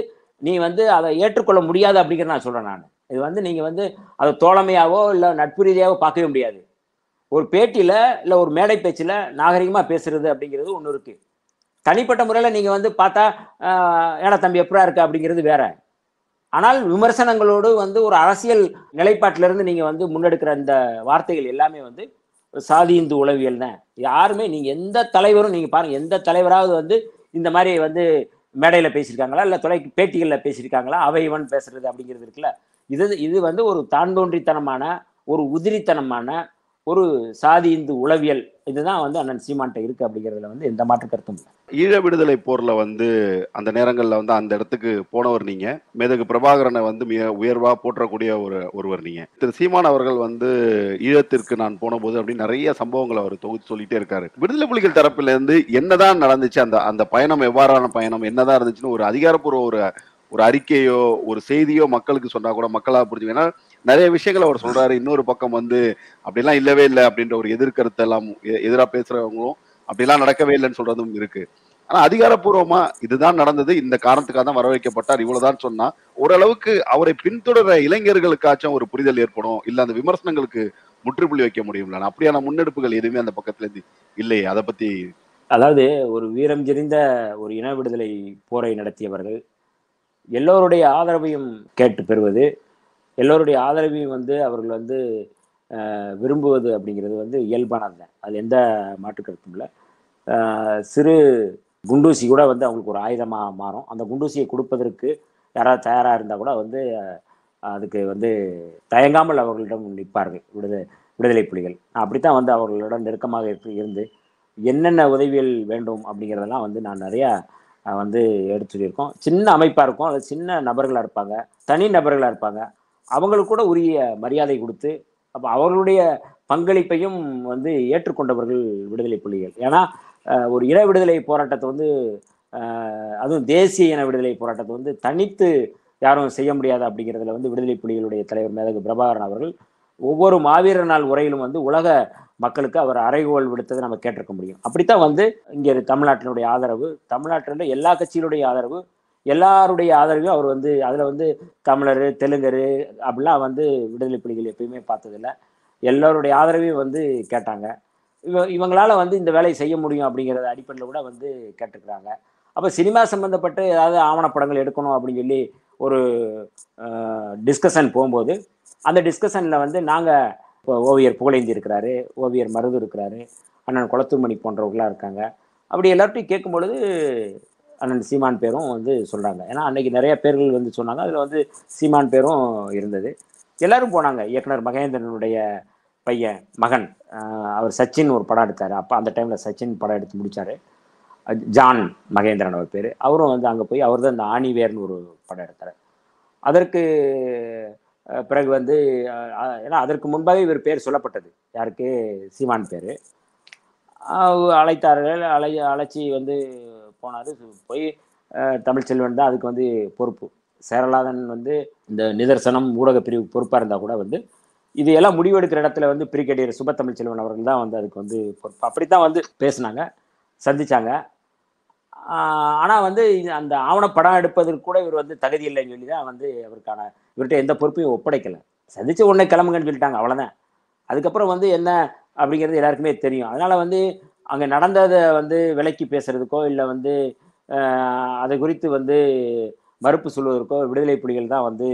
நீ வந்து அதை ஏற்றுக்கொள்ள முடியாது அப்படிங்கிற நான் சொல்றேன் நான். இது வந்து நீங்க வந்து அதை தோழமையாவோ இல்லை நட்பு ரீதியாவோ பார்க்கவே முடியாது. ஒரு பேட்டியில இல்லை ஒரு மேடை பேச்சில் நாகரிகமா பேசுறது அப்படிங்கிறது ஒன்று இருக்கு. தனிப்பட்ட முறையில் நீங்க வந்து பார்த்தா ஏடா தம்பி எப்படா இருக்கு அப்படிங்கிறது வேற. ஆனால் விமர்சனங்களோடு வந்து ஒரு அரசியல் நிலைப்பாட்டிலிருந்து நீங்க வந்து முன்னெடுக்கிற இந்த வார்த்தைகள் எல்லாமே வந்து சாதி இந்து உளவியல் தான் யாருமே நீங்க எந்த தலைவரும் நீங்க பாருங்க எந்த தலைவராவது வந்து இந்த மாதிரி வந்து மேடையில் பேசியிருக்காங்களா? இல்லை தொலை பேட்டிகளில் பேசியிருக்காங்களா? அவை இவன் பேசுறது அப்படிங்கிறது இருக்குல்ல? இது இது வந்து ஒரு தாண்டோன்றித்தனமான ஒரு உதிரித்தனமான ஒரு சாதி இந்து உளவியல் இதுதான் வந்து அண்ணன் சீமான்ட்ட இருக்கு அப்படிங்கிறதுல வந்து எந்த மாற்று கருத்தும் ஈழ விடுதலை போர்ல வந்து அந்த நேரங்கள்ல வந்து அந்த இடத்துக்கு போனவர் நீங்க. மேதகு பிரபாகரனை வந்து மிக உயர்வா போற்றக்கூடிய ஒரு ஒருவர் நீங்க. திரு சீமான் அவர்கள் வந்து ஈழத்திற்கு நான் போன போது அப்படின்னு நிறைய சம்பவங்களை அவர் தொகுத்து சொல்லிட்டே இருக்காரு. விடுதலை புலிகள் தரப்புல இருந்து என்னதான் நடந்துச்சு அந்த அந்த பயணம் எவ்வாறான பயணம் என்னதான் இருந்துச்சுன்னு ஒரு அதிகாரப்பூர்வ ஒரு ஒரு அறிக்கையோ ஒரு செய்தியோ மக்களுக்கு சொன்னா கூட மக்களா புரிஞ்சுக்க ஏன்னா நிறைய விஷயங்கள் அவர் சொல்றாரு. இன்னொரு பக்கம் வந்து அப்படிலாம் இல்லவே இல்லை அப்படின்ற ஒரு எதிர்கருத்தை எல்லாம் எ- பேசுறவங்களும் அப்படிலாம் நடக்கவே இல்லைன்னு சொல்றதும் இருக்கு. ஆனா அதிகாரப்பூர்வமா இதுதான் நடந்தது. இந்த காரணத்துக்காக தான் வர வைக்கப்பட்டார் இவ்வளவுதான் சொன்னா ஓரளவுக்கு அவரை பின்தொடர இளைஞர்களுக்காச்சும் ஒரு புரிதல் ஏற்படும். இல்ல அந்த விமர்சனங்களுக்கு முற்றுப்புள்ளி வைக்க முடியும்ல. அப்படியான முன்னெடுப்புகள் எதுவுமே அந்த பக்கத்துல இருந்து இல்லையே. அதை பத்தி அதாவது ஒரு வீரம் செறிந்த ஒரு இன விடுதலை போரை நடத்தியவர்கள் எல்லோருடைய ஆதரவையும் கேட்டு பெறுவது எல்லோருடைய ஆதரவையும் வந்து அவர்கள் வந்து விரும்புவது அப்படிங்கிறது வந்து இயல்பானது தான். அது எந்த மாற்று கருத்தும் இல்லை. சிறு குண்டூசி கூட வந்து அவங்களுக்கு ஒரு ஆயுதமாக மாறும். அந்த குண்டூசியை கொடுப்பதற்கு யாராவது தயாராக இருந்தால் கூட வந்து அதுக்கு வந்து தயங்காமல் அவர்களிடம் நிற்பார்கள். விடுதலை விடுதலை புலிகள். அப்படித்தான் வந்து அவர்களிடம் நெருக்கமாக இருந்து என்னென்ன உதவிகள் வேண்டும் அப்படிங்கிறதெல்லாம் வந்து நான் நிறையா வந்து எடுத்து சொல்லியிருக்கோம் சின்ன அமைப்பாக இருக்கும். அது சின்ன நபர்களாக இருப்பாங்க. தனி நபர்களாக இருப்பாங்க. அவங்களுக்கு கூட உரிய மரியாதை கொடுத்து அப்போ அவர்களுடைய பங்களிப்பையும் வந்து ஏற்றுக்கொண்டவர்கள் விடுதலை புலிகள். ஏன்னா ஒரு இன விடுதலை போராட்டத்தை வந்து அதுவும் தேசிய இன விடுதலை போராட்டத்தை வந்து தனித்து யாரும் செய்ய முடியாது அப்படிங்கிறதுல வந்து விடுதலை புலிகளுடைய தலைவர் மேதகு பிரபாகரன் அவர்கள் ஒவ்வொரு மாவீரர் நாள் உரையிலும் வந்து உலக மக்களுக்கு அவர் அறைகோல் விடுத்ததை நம்ம கேட்டிருக்க முடியும். அப்படித்தான் வந்து இங்கே தமிழ்நாட்டினுடைய ஆதரவு தமிழ்நாட்டில் எல்லா கட்சிகளுடைய ஆதரவு எல்லாருடைய ஆதரவையும் அவர் வந்து அதில் வந்து தமிழர் தெலுங்கர் அப்படிலாம் வந்து விடுதலை புலிகள் எப்பயுமே பார்த்ததில்ல. எல்லோருடைய ஆதரவையும் வந்து கேட்டாங்க. இவ இவங்களால வந்து இந்த வேலையை செய்ய முடியும் அப்படிங்கிறத அடிப்படையில் கூட வந்து கேட்டுக்கிறாங்க. அப்போ சினிமா சம்மந்தப்பட்டு ஏதாவது ஆவணப்படங்கள் எடுக்கணும் அப்படின்னு சொல்லி ஒரு டிஸ்கஷன் போகும்போது அந்த டிஸ்கஷனில் வந்து நாங்கள் இப்போ ஓவியர் புகழேந்தி இருக்கிறாரு ஓவியர் மருது இருக்கிறாரு அண்ணன் குளத்துமணி போன்றவர்களாக இருக்காங்க. அப்படி எல்லார்ட்டையும் கேட்கும் பொழுது அண்ணன் சீமான் பேரும் வந்து சொல்கிறாங்க ஏன்னா அன்னைக்கு நிறைய பேர்கள் வந்து சொன்னாங்க. அதில் வந்து சீமான் பேரும் இருந்தது. எல்லாரும் போனாங்க. இயக்குனர் மகேந்திரனுடைய பையன் மகன். அவர் சச்சின் ஒரு படம் எடுத்தார். அப்போ அந்த டைமில் சச்சின் படம் எடுத்து முடித்தார் ஜான் மகேந்திரன் அவர் பேர். அவரும் வந்து அங்கே போய் அவர் தான் இந்த ஆணிவேர்னு ஒரு படம் எடுத்தார். அதற்கு பிறகு வந்து ஏன்னா அதற்கு முன்பாக இவர் பேர் சொல்லப்பட்டது. யாருக்கு? சீமான் பேர். அழைத்தார்கள். அழை அழைச்சி வந்து போனார். போய் தமிழ்ச்செல்வன் தான் அதுக்கு வந்து பொறுப்பு. சேரலாதன் வந்து இந்த நிதர்சனம் ஊடக பிரிவு பொறுப்பாக இருந்தால் கூட வந்து இது எல்லாம் முடிவெடுக்கிற இடத்துல வந்து பிரிகேடியர் சுபத்தமிழ்ச்செல்வன் அவர்கள் தான் வந்து அதுக்கு வந்து பொறுப்பு. அப்படித்தான் வந்து பேசுனாங்க சந்திச்சாங்க. ஆனால் வந்து இது அந்த ஆவணப்படம் எடுப்பதற்கு கூட இவர் வந்து தகுதி இல்லைன்னு சொல்லி தான் வந்து அவருக்கான இவர்கிட்ட எந்த பொறுப்பையும் ஒப்படைக்கலை. சந்திச்ச உடனே கிளம்புங்கன்னு சொல்லிட்டாங்க அவ்வளோதான் அதுக்கப்புறம் வந்து என்ன அப்படிங்கிறது எல்லாருக்குமே தெரியும். அதனால் வந்து அங்க நடந்ததை வந்து விலக்கி பேசுறதுக்கோ இல்லை வந்து அதை குறித்து வந்து மறுப்பு சொல்வதற்கோ விடுதலை புலிகள் தான் வந்து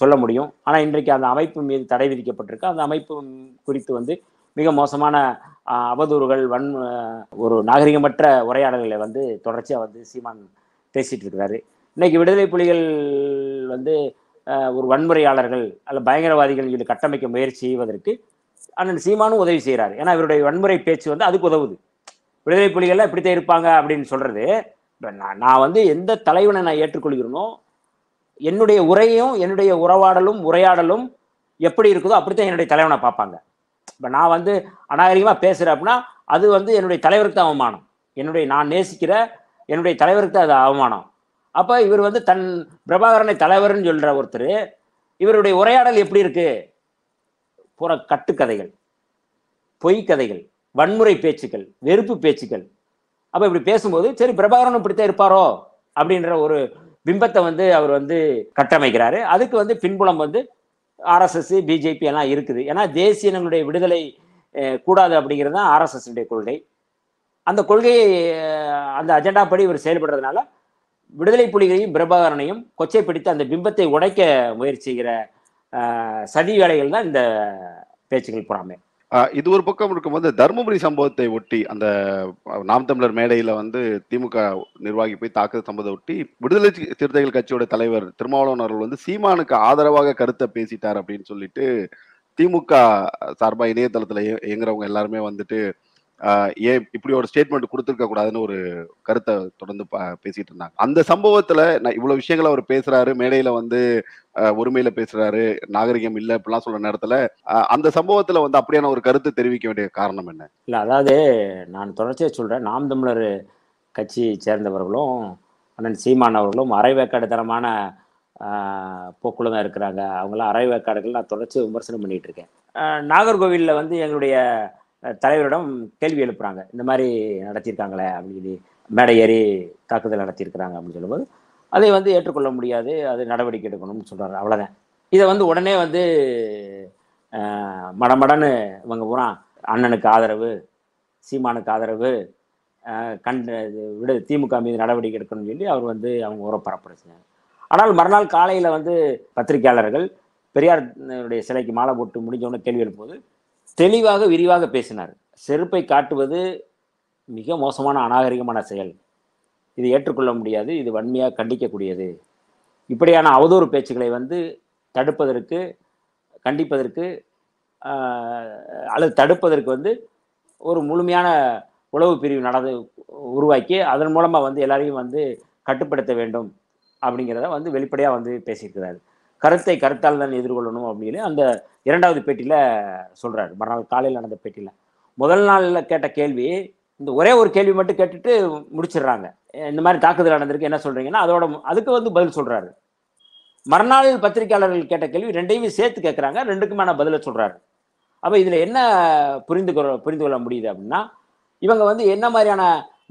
சொல்ல முடியும். ஆனா இன்றைக்கு அந்த அமைப்பு மீது தடை விதிக்கப்பட்டிருக்கு. அந்த அமைப்பு குறித்து வந்து மிக மோசமான அவதூறுகள் வன் ஒரு நாகரிகமற்ற உரையாடல்களை வந்து தொடர்ச்சியாக வந்து சீமான் பேசிட்டு இருக்கிறாரு. இன்னைக்கு விடுதலை புலிகள் வந்து ஒரு வன்முறையாளர்கள் அல்ல பயங்கரவாதிகள் இது கட்டமைக்க முயற்சி செய்வதற்கு அண்ணன் சீமானும் உதவி செய்கிறார் ஏன்னா இவருடைய வன்முறை பேச்சு வந்து அதுக்கு உதவுது. விடுதலை புலிகள்லாம் இப்படித்தான் இருப்பாங்க அப்படின்னு சொல்றது. நான் நான் வந்து எந்த தலைவனை நான் ஏற்றுக்கொள்கிறேனோ என்னுடைய உரையும் என்னுடைய உறவாடலும் உரையாடலும் எப்படி இருக்குதோ அப்படித்தான் என்னுடைய தலைவனை பார்ப்பாங்க. இப்போ நான் வந்து அநாகரிகமாக பேசுகிறேன் அப்படின்னா அது வந்து என்னுடைய தலைவருக்கு தான் அவமானம். என்னுடைய நான் நேசிக்கிற என்னுடைய தலைவருக்கு தான் அது அவமானம். அப்போ இவர் வந்து தன் பிரபாகரனை தலைவர்னு சொல்கிற ஒருத்தர் இவருடைய உரையாடல் எப்படி இருக்குது புற கட்டுக்கதைகள் பொய் கதைகள் வன்முறை பேச்சுக்கள் வெறுப்பு பேச்சுக்கள். அப்போ இப்படி பேசும்போது சரி பிரபாகரன் இப்படித்தான் இருப்பாரோ? அப்படின்ற ஒரு பிம்பத்தை வந்து அவர் வந்து கட்டமைக்கிறாரு. அதுக்கு வந்து பின்புலம் வந்து ஆர்எஸ்எஸ் பிஜேபி எல்லாம் இருக்குது. ஏன்னா தேசிய விடுதலை கூடாது அப்படிங்கிறது தான் ஆர்எஸ்எஸ்னுடைய கொள்கை. அந்த கொள்கையை அந்த அஜெண்டா படி இவர் செயல்படுறதுனால விடுதலை புலிகளையும் பிரபாகரனையும் கொச்சை பிடித்து அந்த பிம்பத்தை உடைக்க முயற்சிக்கிற சதி வேலைகள் தான் இந்த பேச்சுகள் புறாமே. இது ஒரு பக்கம் இருக்கும்போது தருமபுரி சம்பவத்தை ஒட்டி அந்த நாம் தமிழர் மேடையில் வந்து திமுக நிர்வாகி போய் தாக்குதல் சம்பவத்தை ஒட்டி விடுதலை சிறுத்தைகள் கட்சியோட தலைவர் திருமாவளவன் அவர்கள் வந்து சீமானுக்கு ஆதரவாக கருத்தை பேசிட்டார் அப்படின்னு சொல்லிட்டு திமுக சார்பாக இணையதளத்தில் இயங்குறவங்க எல்லாருமே வந்துட்டு ஏன் இப்படி ஒரு ஸ்டேட்மெண்ட் கொடுத்துருக்க கூடாதுன்னு ஒரு கருத்தை தொடர்ந்து பேசிட்டு இருந்தாங்க. அந்த சம்பவத்துல நான் இவ்வளவு விஷயங்களை அவர் பேசுறாரு மேடையில வந்து ஆஹ், ஒருமையில பேசுறாரு நாகரிகம் இல்ல இப்படிலாம் சொல்ற நேரத்துல அந்த சம்பவத்துல வந்து அப்படியான ஒரு கருத்து தெரிவிக்க வேண்டிய காரணம் என்ன? இல்லை அதாவது நான் தொடர்ச்சியா சொல்கிறேன் நாம் தமிழர் கட்சியை சேர்ந்தவர்களும் அண்ணன் சீமான் அவர்களும் அரைவேக்காடுத்தனமான போக்குல தான் இருக்கிறாங்க. அவங்களாம் அரைவேக்காடுகள் நான் தொடர்ச்சியாக விமர்சனம் பண்ணிட்டு இருக்கேன். நாகர்கோவிலில் வந்து எங்களுடைய தலைவரிடம் கேள்வி எழுப்புறாங்க. இந்த மாதிரி நடத்தியிருக்காங்களே அப்படின்னு சொல்லி மேடை ஏறி தாக்குதல் நடத்தியிருக்கிறாங்க அப்படின்னு சொல்லும்போது அதை வந்து ஏற்றுக்கொள்ள முடியாது அது நடவடிக்கை எடுக்கணும்னு சொல்கிறாரு அவ்வளோதான் இதை வந்து உடனே வந்து மடமடன்னு இவங்க பூரா அண்ணனுக்கு ஆதரவு சீமானுக்கு ஆதரவு கண்டு விட இது திமுக மீது நடவடிக்கை எடுக்கணும்னு சொல்லி அவர் வந்து அவங்க உரப்பரப்புறாங்க ஆனால் மறுநாள் காலையில் வந்து பத்திரிகையாளர்கள் பெரியாருடைய சிலைக்கு மாலை போட்டு முடிஞ்சவொடனே கேள்வி எழுப்போது தெளிவாக விரிவாக பேசினார். செருப்பை காட்டுவது மிக மோசமான அநாகரிகமான செயல். இது ஏற்றுக்கொள்ள முடியாது இது வன்மையாக கண்டிக்கக்கூடியது. இப்படியான அவதூறு பேச்சுக்களை வந்து தடுப்பதற்கு கண்டிப்பதற்கு அல்லது தடுப்பதற்கு வந்து ஒரு முழுமையான உளவு பிரிவு நடந்து உருவாக்கி அதன் மூலமாக வந்து எல்லாரையும் வந்து கட்டுப்படுத்த வேண்டும் அப்படிங்கிறத வந்து வெளிப்படையாக வந்து பேசியிருக்கிறாரு. கருத்தை கருத்தால் தான் எதிர்கொள்ளணும் அப்படின்னு அந்த இரண்டாவது பேட்டியில் சொல்கிறாரு மறுநாள் காலையில் நடந்த பேட்டியில். முதல் நாளில் கேட்ட கேள்வி இந்த ஒரே ஒரு கேள்வி மட்டும் கேட்டுட்டு முடிச்சிடுறாங்க. இந்த மாதிரி தாக்குதல் நடந்திருக்கு என்ன சொல்கிறீங்கன்னா அதோட அதுக்கு வந்து பதில் சொல்கிறாரு மறுநாள் பத்திரிகையாளர்கள் கேட்ட கேள்வி ரெண்டையும் சேர்த்து கேட்குறாங்க ரெண்டுக்குமான பதிலை சொல்கிறாரு அப்போ இதில் என்ன புரிந்து கொள்ள புரிந்து கொள்ள முடியுது அப்படின்னா இவங்க வந்து என்ன மாதிரியான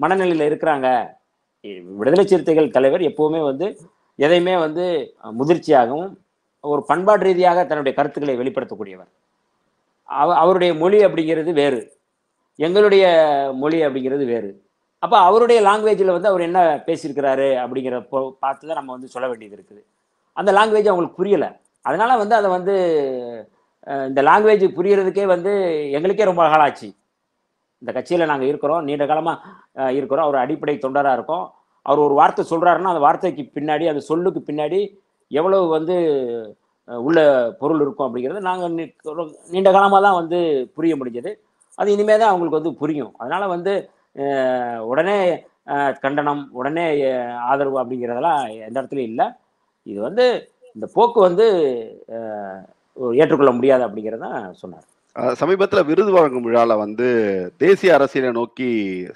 மனநிலையில் இருக்கிறாங்க? விடுதலை சிறுத்தைகள் தலைவர் எப்போவுமே வந்து எதையுமே வந்து முதிர்ச்சியாகவும் ஒரு பண்பாடு ரீதியாக தன்னுடைய கருத்துக்களை வெளிப்படுத்தக்கூடியவர். அவ அவருடைய மொழி அப்படிங்கிறது வேறு. எங்களுடைய மொழி அப்படிங்கிறது வேறு. அப்போ அவருடைய லாங்குவேஜில் வந்து அவர் என்ன பேசியிருக்கிறாரு அப்படிங்கிற போ- பார்த்து தான் நம்ம வந்து சொல்ல வேண்டியது இருக்குது. அந்த லாங்குவேஜ் அவங்களுக்கு புரியலை. அதனால் வந்து அதை வந்து இந்த லாங்குவேஜ் புரியறதுக்கே வந்து எங்களுக்கே ரொம்ப காலாச்சு இந்த கட்சியில் நாங்கள் இருக்கிறோம் நீண்ட காலமாக இருக்கிறோம். அவர் அடிப்படை தொண்டராக இருக்கோம். அவர் ஒரு வார்த்தை சொல்கிறாருன்னா அந்த வார்த்தைக்கு பின்னாடி அந்த சொல்லுக்கு பின்னாடி எவ்வளவு வந்து உள்ள பொருள் இருக்கும் அப்படிங்கிறது நாங்கள் நீண்ட காலமாக தான் வந்து புரிய முடிஞ்சது. அது இனிமேல் தான் அவங்களுக்கு வந்து புரியும். அதனால் வந்து உடனே கண்டனம் உடனே ஆதரவு அப்படிங்கிறதெல்லாம் எந்த இடத்துலையும் இல்லை. இது வந்து இந்த போக்கு வந்து ஏற்றுக்கொள்ள முடியாது அப்படிங்கிறதான் சொன்னார். சமீபத்தில் விருது வழங்கும் விழாவில் வந்து தேசிய அரசியலை நோக்கி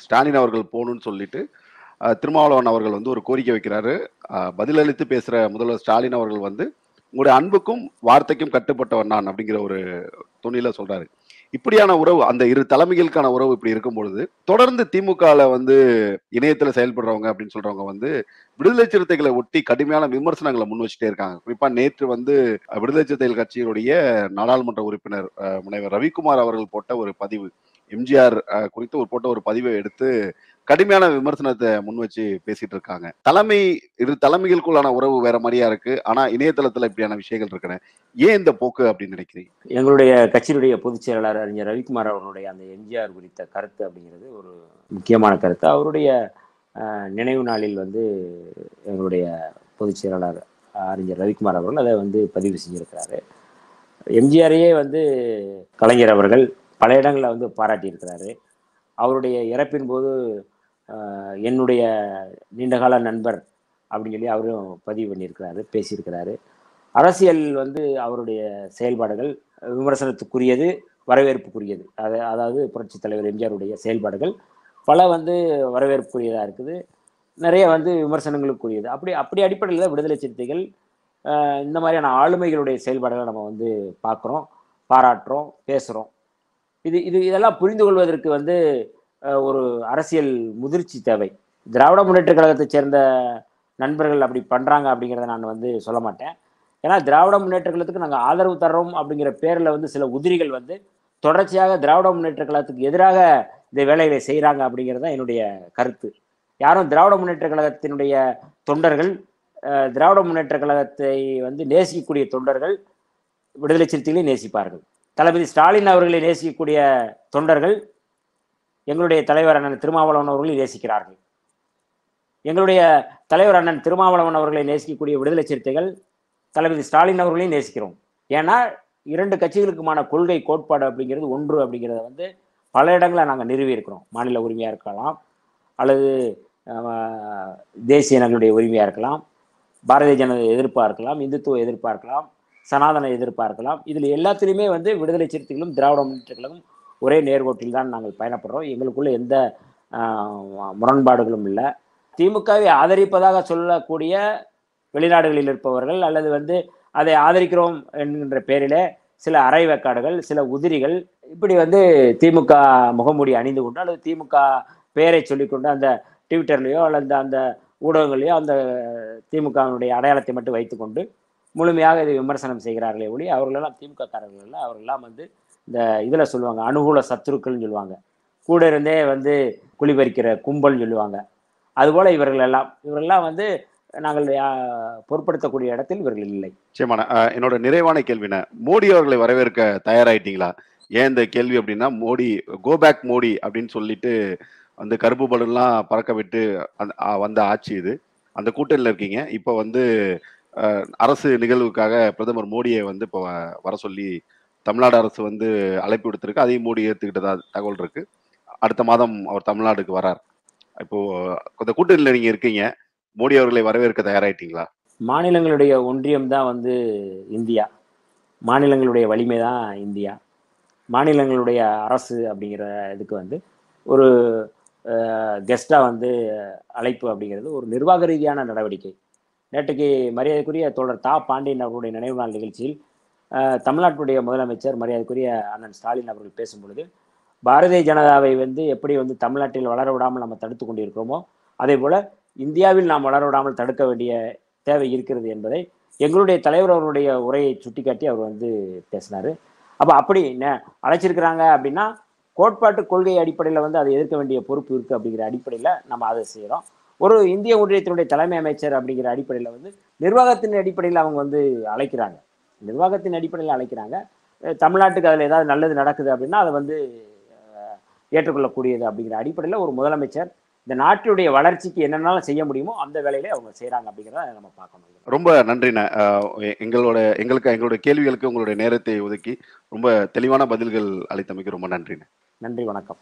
ஸ்டாலின் அவர்கள் போகணும்னு சொல்லிட்டு திருமாவளவன் அவர்கள் வந்து ஒரு கோரிக்கை வைக்கிறாரு. பதிலளித்து பேசுகிற முதல்வர் ஸ்டாலின் அவர்கள் வந்து உங்களுடைய அன்புக்கும் வார்த்தைக்கும் கட்டுப்பட்டவன் நான் அப்படிங்கிற ஒரு துணியில சொல்றாரு. இப்படியான உறவு அந்த இரு தலைமைகளுக்கான உறவு இப்படி இருக்கும் பொழுது தொடர்ந்து திமுகல வந்து இணையத்துல செயல்படுறவங்க அப்படின்னு சொல்றவங்க வந்து விடுதலை சிறுத்தைகளை ஒட்டி கடுமையான விமர்சனங்களை முன் வச்சுட்டே இருக்காங்க. குறிப்பா நேற்று வந்து விடுதலை சிறுத்தைகள் கட்சியினுடைய நாடாளுமன்ற உறுப்பினர் முனைவர் ரவிக்குமார் அவர்கள் போட்ட ஒரு பதிவு எம்ஜிஆர் குறித்து ஒரு போட்ட ஒரு பதிவை எடுத்து கடுமையான விமர்சனத்தை முன் வச்சு பேசிட்டு இருக்காங்க. தலைமை இரு தலைமைகளுக்குள்ளான உறவு வேற மாதிரியா இருக்கு. ஆனா இணையதளத்துல இப்படியான விஷயங்கள் இருக்கிற ஏன் இந்த போக்கு அப்படின்னு நினைக்கிறீங்க? எங்களுடைய கட்சியினுடைய பொதுச் செயலாளர் அறிஞர் ரவிக்குமார் அவருடைய அந்த எம்ஜிஆர் குறித்த கருத்து அப்படிங்கிறது ஒரு முக்கியமான கருத்து. அவருடைய நினைவு நாளில் வந்து எங்களுடைய பொதுச் செயலாளர் அறிஞர் ரவிக்குமார் அவர்கள் அதை வந்து பதிவு செஞ்சிருக்கிறாரு. எம்ஜிஆரையே வந்து கலைஞர் அவர்கள் பல இடங்களில் வந்து பாராட்டியிருக்கிறாரு. அவருடைய இறப்பின் போது என்னுடைய நீண்டகால நண்பர் அப்படின்னு சொல்லி அவரும் பதிவு பண்ணியிருக்கிறாரு பேசியிருக்கிறாரு. அரசியல் வந்து அவருடைய செயல்பாடுகள் விமர்சனத்துக்குரியது வரவேற்புக்குரியது. அது அதாவது புரட்சித் தலைவர் எம்ஜிஆருடைய செயல்பாடுகள் பல வந்து வரவேற்புக்குரியதாக இருக்குது. நிறைய வந்து விமர்சனங்களுக்குரியது. அப்படி அப்படி அடிப்படையில் தான் விடுதலை சிறுத்தைகள் இந்த மாதிரியான ஆளுமைகளுடைய செயல்பாடுகளை நம்ம வந்து பார்க்குறோம் பாராட்டுறோம் பேசுகிறோம் இது இது இதெல்லாம் புரிந்து கொள்வதற்கு வந்து ஒரு அரசியல் முதிர்ச்சி தேவை. திராவிட முன்னேற்ற கழகத்தை சேர்ந்த நண்பர்கள் அப்படி பண்ணுறாங்க அப்படிங்கிறத நான் வந்து சொல்ல மாட்டேன். ஏன்னா திராவிட முன்னேற்ற கழகத்துக்கு நாங்கள் ஆதரவு தர்றோம் அப்படிங்கிற பேரில் வந்து சில உதிரிகள் வந்து தொடர்ச்சியாக திராவிட முன்னேற்ற கழகத்துக்கு எதிராக இந்த வேலைகளை செய்கிறாங்க அப்படிங்கிறது தான் என்னுடைய கருத்து. யாரும் திராவிட முன்னேற்ற கழகத்தினுடைய தொண்டர்கள் திராவிட முன்னேற்ற கழகத்தை வந்து நேசிக்கக்கூடிய தொண்டர்கள் விடுதலை சிறுத்தைகளை நேசிப்பார்கள். தளபதி ஸ்டாலின் அவர்களை நேசிக்கக்கூடிய தொண்டர்கள் எங்களுடைய தலைவர் அண்ணன் திருமாவளவன் அவர்களை நேசிக்கிறார்கள். எங்களுடைய தலைவர் அண்ணன் திருமாவளவன் அவர்களை நேசிக்கக்கூடிய விடுதலை சிறுத்தைகள் தளபதி ஸ்டாலின் அவர்களையும் நேசிக்கிறோம். ஏன்னா இரண்டு கட்சிகளுக்குமான கொள்கை கோட்பாடு அப்படிங்கிறது ஒன்று அப்படிங்கிறத வந்து பல இடங்களில் நாங்கள் நிறுவி இருக்கிறோம். மாநில உரிமையாக இருக்கலாம் அல்லது தேசிய நலனுடைய உரிமையாக இருக்கலாம் பாரதிய ஜனதா எதிர்ப்பாக இருக்கலாம் இந்துத்துவ எதிர்ப்பாக இருக்கலாம் சனாதன எதிர்ப்பாக இருக்கலாம். இதில் எல்லாத்துலேயுமே வந்து விடுதலை சிறுத்தைகளும் திராவிட முன்னேற்ற ஒரே நேர்கோட்டில் தான் நாங்கள் பயணப்படுறோம். எங்களுக்குள்ள எந்த முரண்பாடுகளும் இல்லை. திமுகவை ஆதரிப்பதாக சொல்லக்கூடிய வெளிநாடுகளில் இருப்பவர்கள் அல்லது வந்து அதை ஆதரிக்கிறோம் என்கின்ற பேரில் சில அரைவேக்காடுகள் சில உதிரிகள் இப்படி வந்து திமுக முகமூடி அணிந்து கொண்டு அல்லது திமுக பெயரை சொல்லிக்கொண்டு அந்த ட்விட்டர்லேயோ அல்லது அந்த ஊடகங்களையோ அந்த திமுகவினுடைய அடையாளத்தை மட்டும் வைத்துக்கொண்டு முழுமையாக இதை விமர்சனம் செய்கிறார்களே ஒளி அவர்களெல்லாம் திமுக காரர்கள் இல்லை அவர்களெல்லாம் வந்து இந்த இதில் சொல்லுவாங்க அனுகூல சத்துருக்கள்னு சொல்லுவாங்க. கூட இருந்தே வந்து குளிபறிக்கிற கும்பல்னு சொல்லுவாங்க. அதுபோல் இவர்கள் எல்லாம் இவரெல்லாம் வந்து நாங்கள் பொருட்படுத்தக்கூடிய இடத்தில் இவர்கள் இல்லை. நிச்சயமான என்னோட நிறைவான கேள்வின மோடி அவர்களை வரவேற்க தயாராயிட்டீங்களா? ஏன் இந்த கேள்வி அப்படின்னா மோடி கோ பேக் மோடி அப்படின்னு சொல்லிட்டு அந்த கருப்பு பலன்லாம் பறக்க விட்டு வந்த ஆட்சி இது. அந்த கூட்டணியில் இருக்கீங்க. இப்போ வந்து அரசு நிகழ்வுக்காக பிரதமர் மோடியை வந்து இப்போ வர சொல்லி தமிழ்நாடு அரசு வந்து அழைப்பு விடுத்திருக்கு. அதையும் மோடி ஏற்றுக்கிட்டதா தகவல் இருக்கு. அடுத்த மாதம் அவர் தமிழ்நாடுக்கு வரார். இப்போ இந்த கூட்டணியில் நீங்க இருக்கீங்க. மோடி அவர்களை வரவேற்க தயாராயிட்டீங்களா? மாநிலங்களுடைய ஒன்றியம் தான் வந்து இந்தியா. மாநிலங்களுடைய வலிமை தான் இந்தியா. மாநிலங்களுடைய அரசு அப்படிங்கிற இதுக்கு வந்து ஒரு கெஸ்டாக வந்து அழைப்பு அப்படிங்கிறது ஒரு நிர்வாக ரீதியான நடவடிக்கை. நேற்றுக்கு மரியாதைக்குரிய தோழர் தா. பாண்டியன் அவருடைய நினைவு நாள் நிகழ்ச்சியில் தமிழ்நாட்டுடைய முதலமைச்சர் மரியாதைக்குரிய அண்ணன் ஸ்டாலின் அவர்கள் பேசும்பொழுது பாரதிய ஜனதாவை வந்து எப்படி வந்து தமிழ்நாட்டில் வளர விடாமல் நம்ம தடுத்து கொண்டிருக்கிறோமோ அதே போல இந்தியாவில் நாம் வளர விடாமல் தடுக்க வேண்டிய தேவை இருக்கிறது என்பதை எங்களுடைய தலைவர் அவருடைய உரையை சுட்டிக்காட்டி அவர் வந்து பேசினார். அப்போ அப்படி என்ன அழைச்சிருக்கிறாங்க அப்படின்னா கோட்பாட்டு கொள்கை அடிப்படையில் வந்து அதை எதிர்க்க வேண்டிய பொறுப்பு இருக்குது அப்படிங்கிற அடிப்படையில் நம்ம அதை செய்கிறோம் ஒரு இந்திய ஒன்றியத்தினுடைய தலைமை அமைச்சர் அப்படிங்கிற அடிப்படையில் வந்து நிர்வாகத்தின் அடிப்படையில் அவங்க வந்து அழைக்கிறாங்க. நிர்வாகத்தின் அடிப்படையில் அழைக்கிறாங்க. தமிழ்நாட்டுக்கு அதில் ஏதாவது நல்லது நடக்குது அப்படின்னா அதை வந்து ஏற்றுக்கொள்ளக்கூடியது அப்படிங்கிற அடிப்படையில் ஒரு முதலமைச்சர் இந்த நாட்டினுடைய வளர்ச்சிக்கு என்னென்னாலும் செய்ய முடியுமோ அந்த வேலையிலே அவங்க செய்கிறாங்க அப்படிங்கிறத நம்ம பார்க்கணும். ரொம்ப நன்றிண்ணே. எங்களோட எங்களுக்கு எங்களோட கேள்விகளுக்கு உங்களுடைய நேரத்தை ஒதுக்கி ரொம்ப தெளிவான பதில்கள் அளித்தமைக்கு ரொம்ப நன்றிண்ணே. நன்றி வணக்கம்.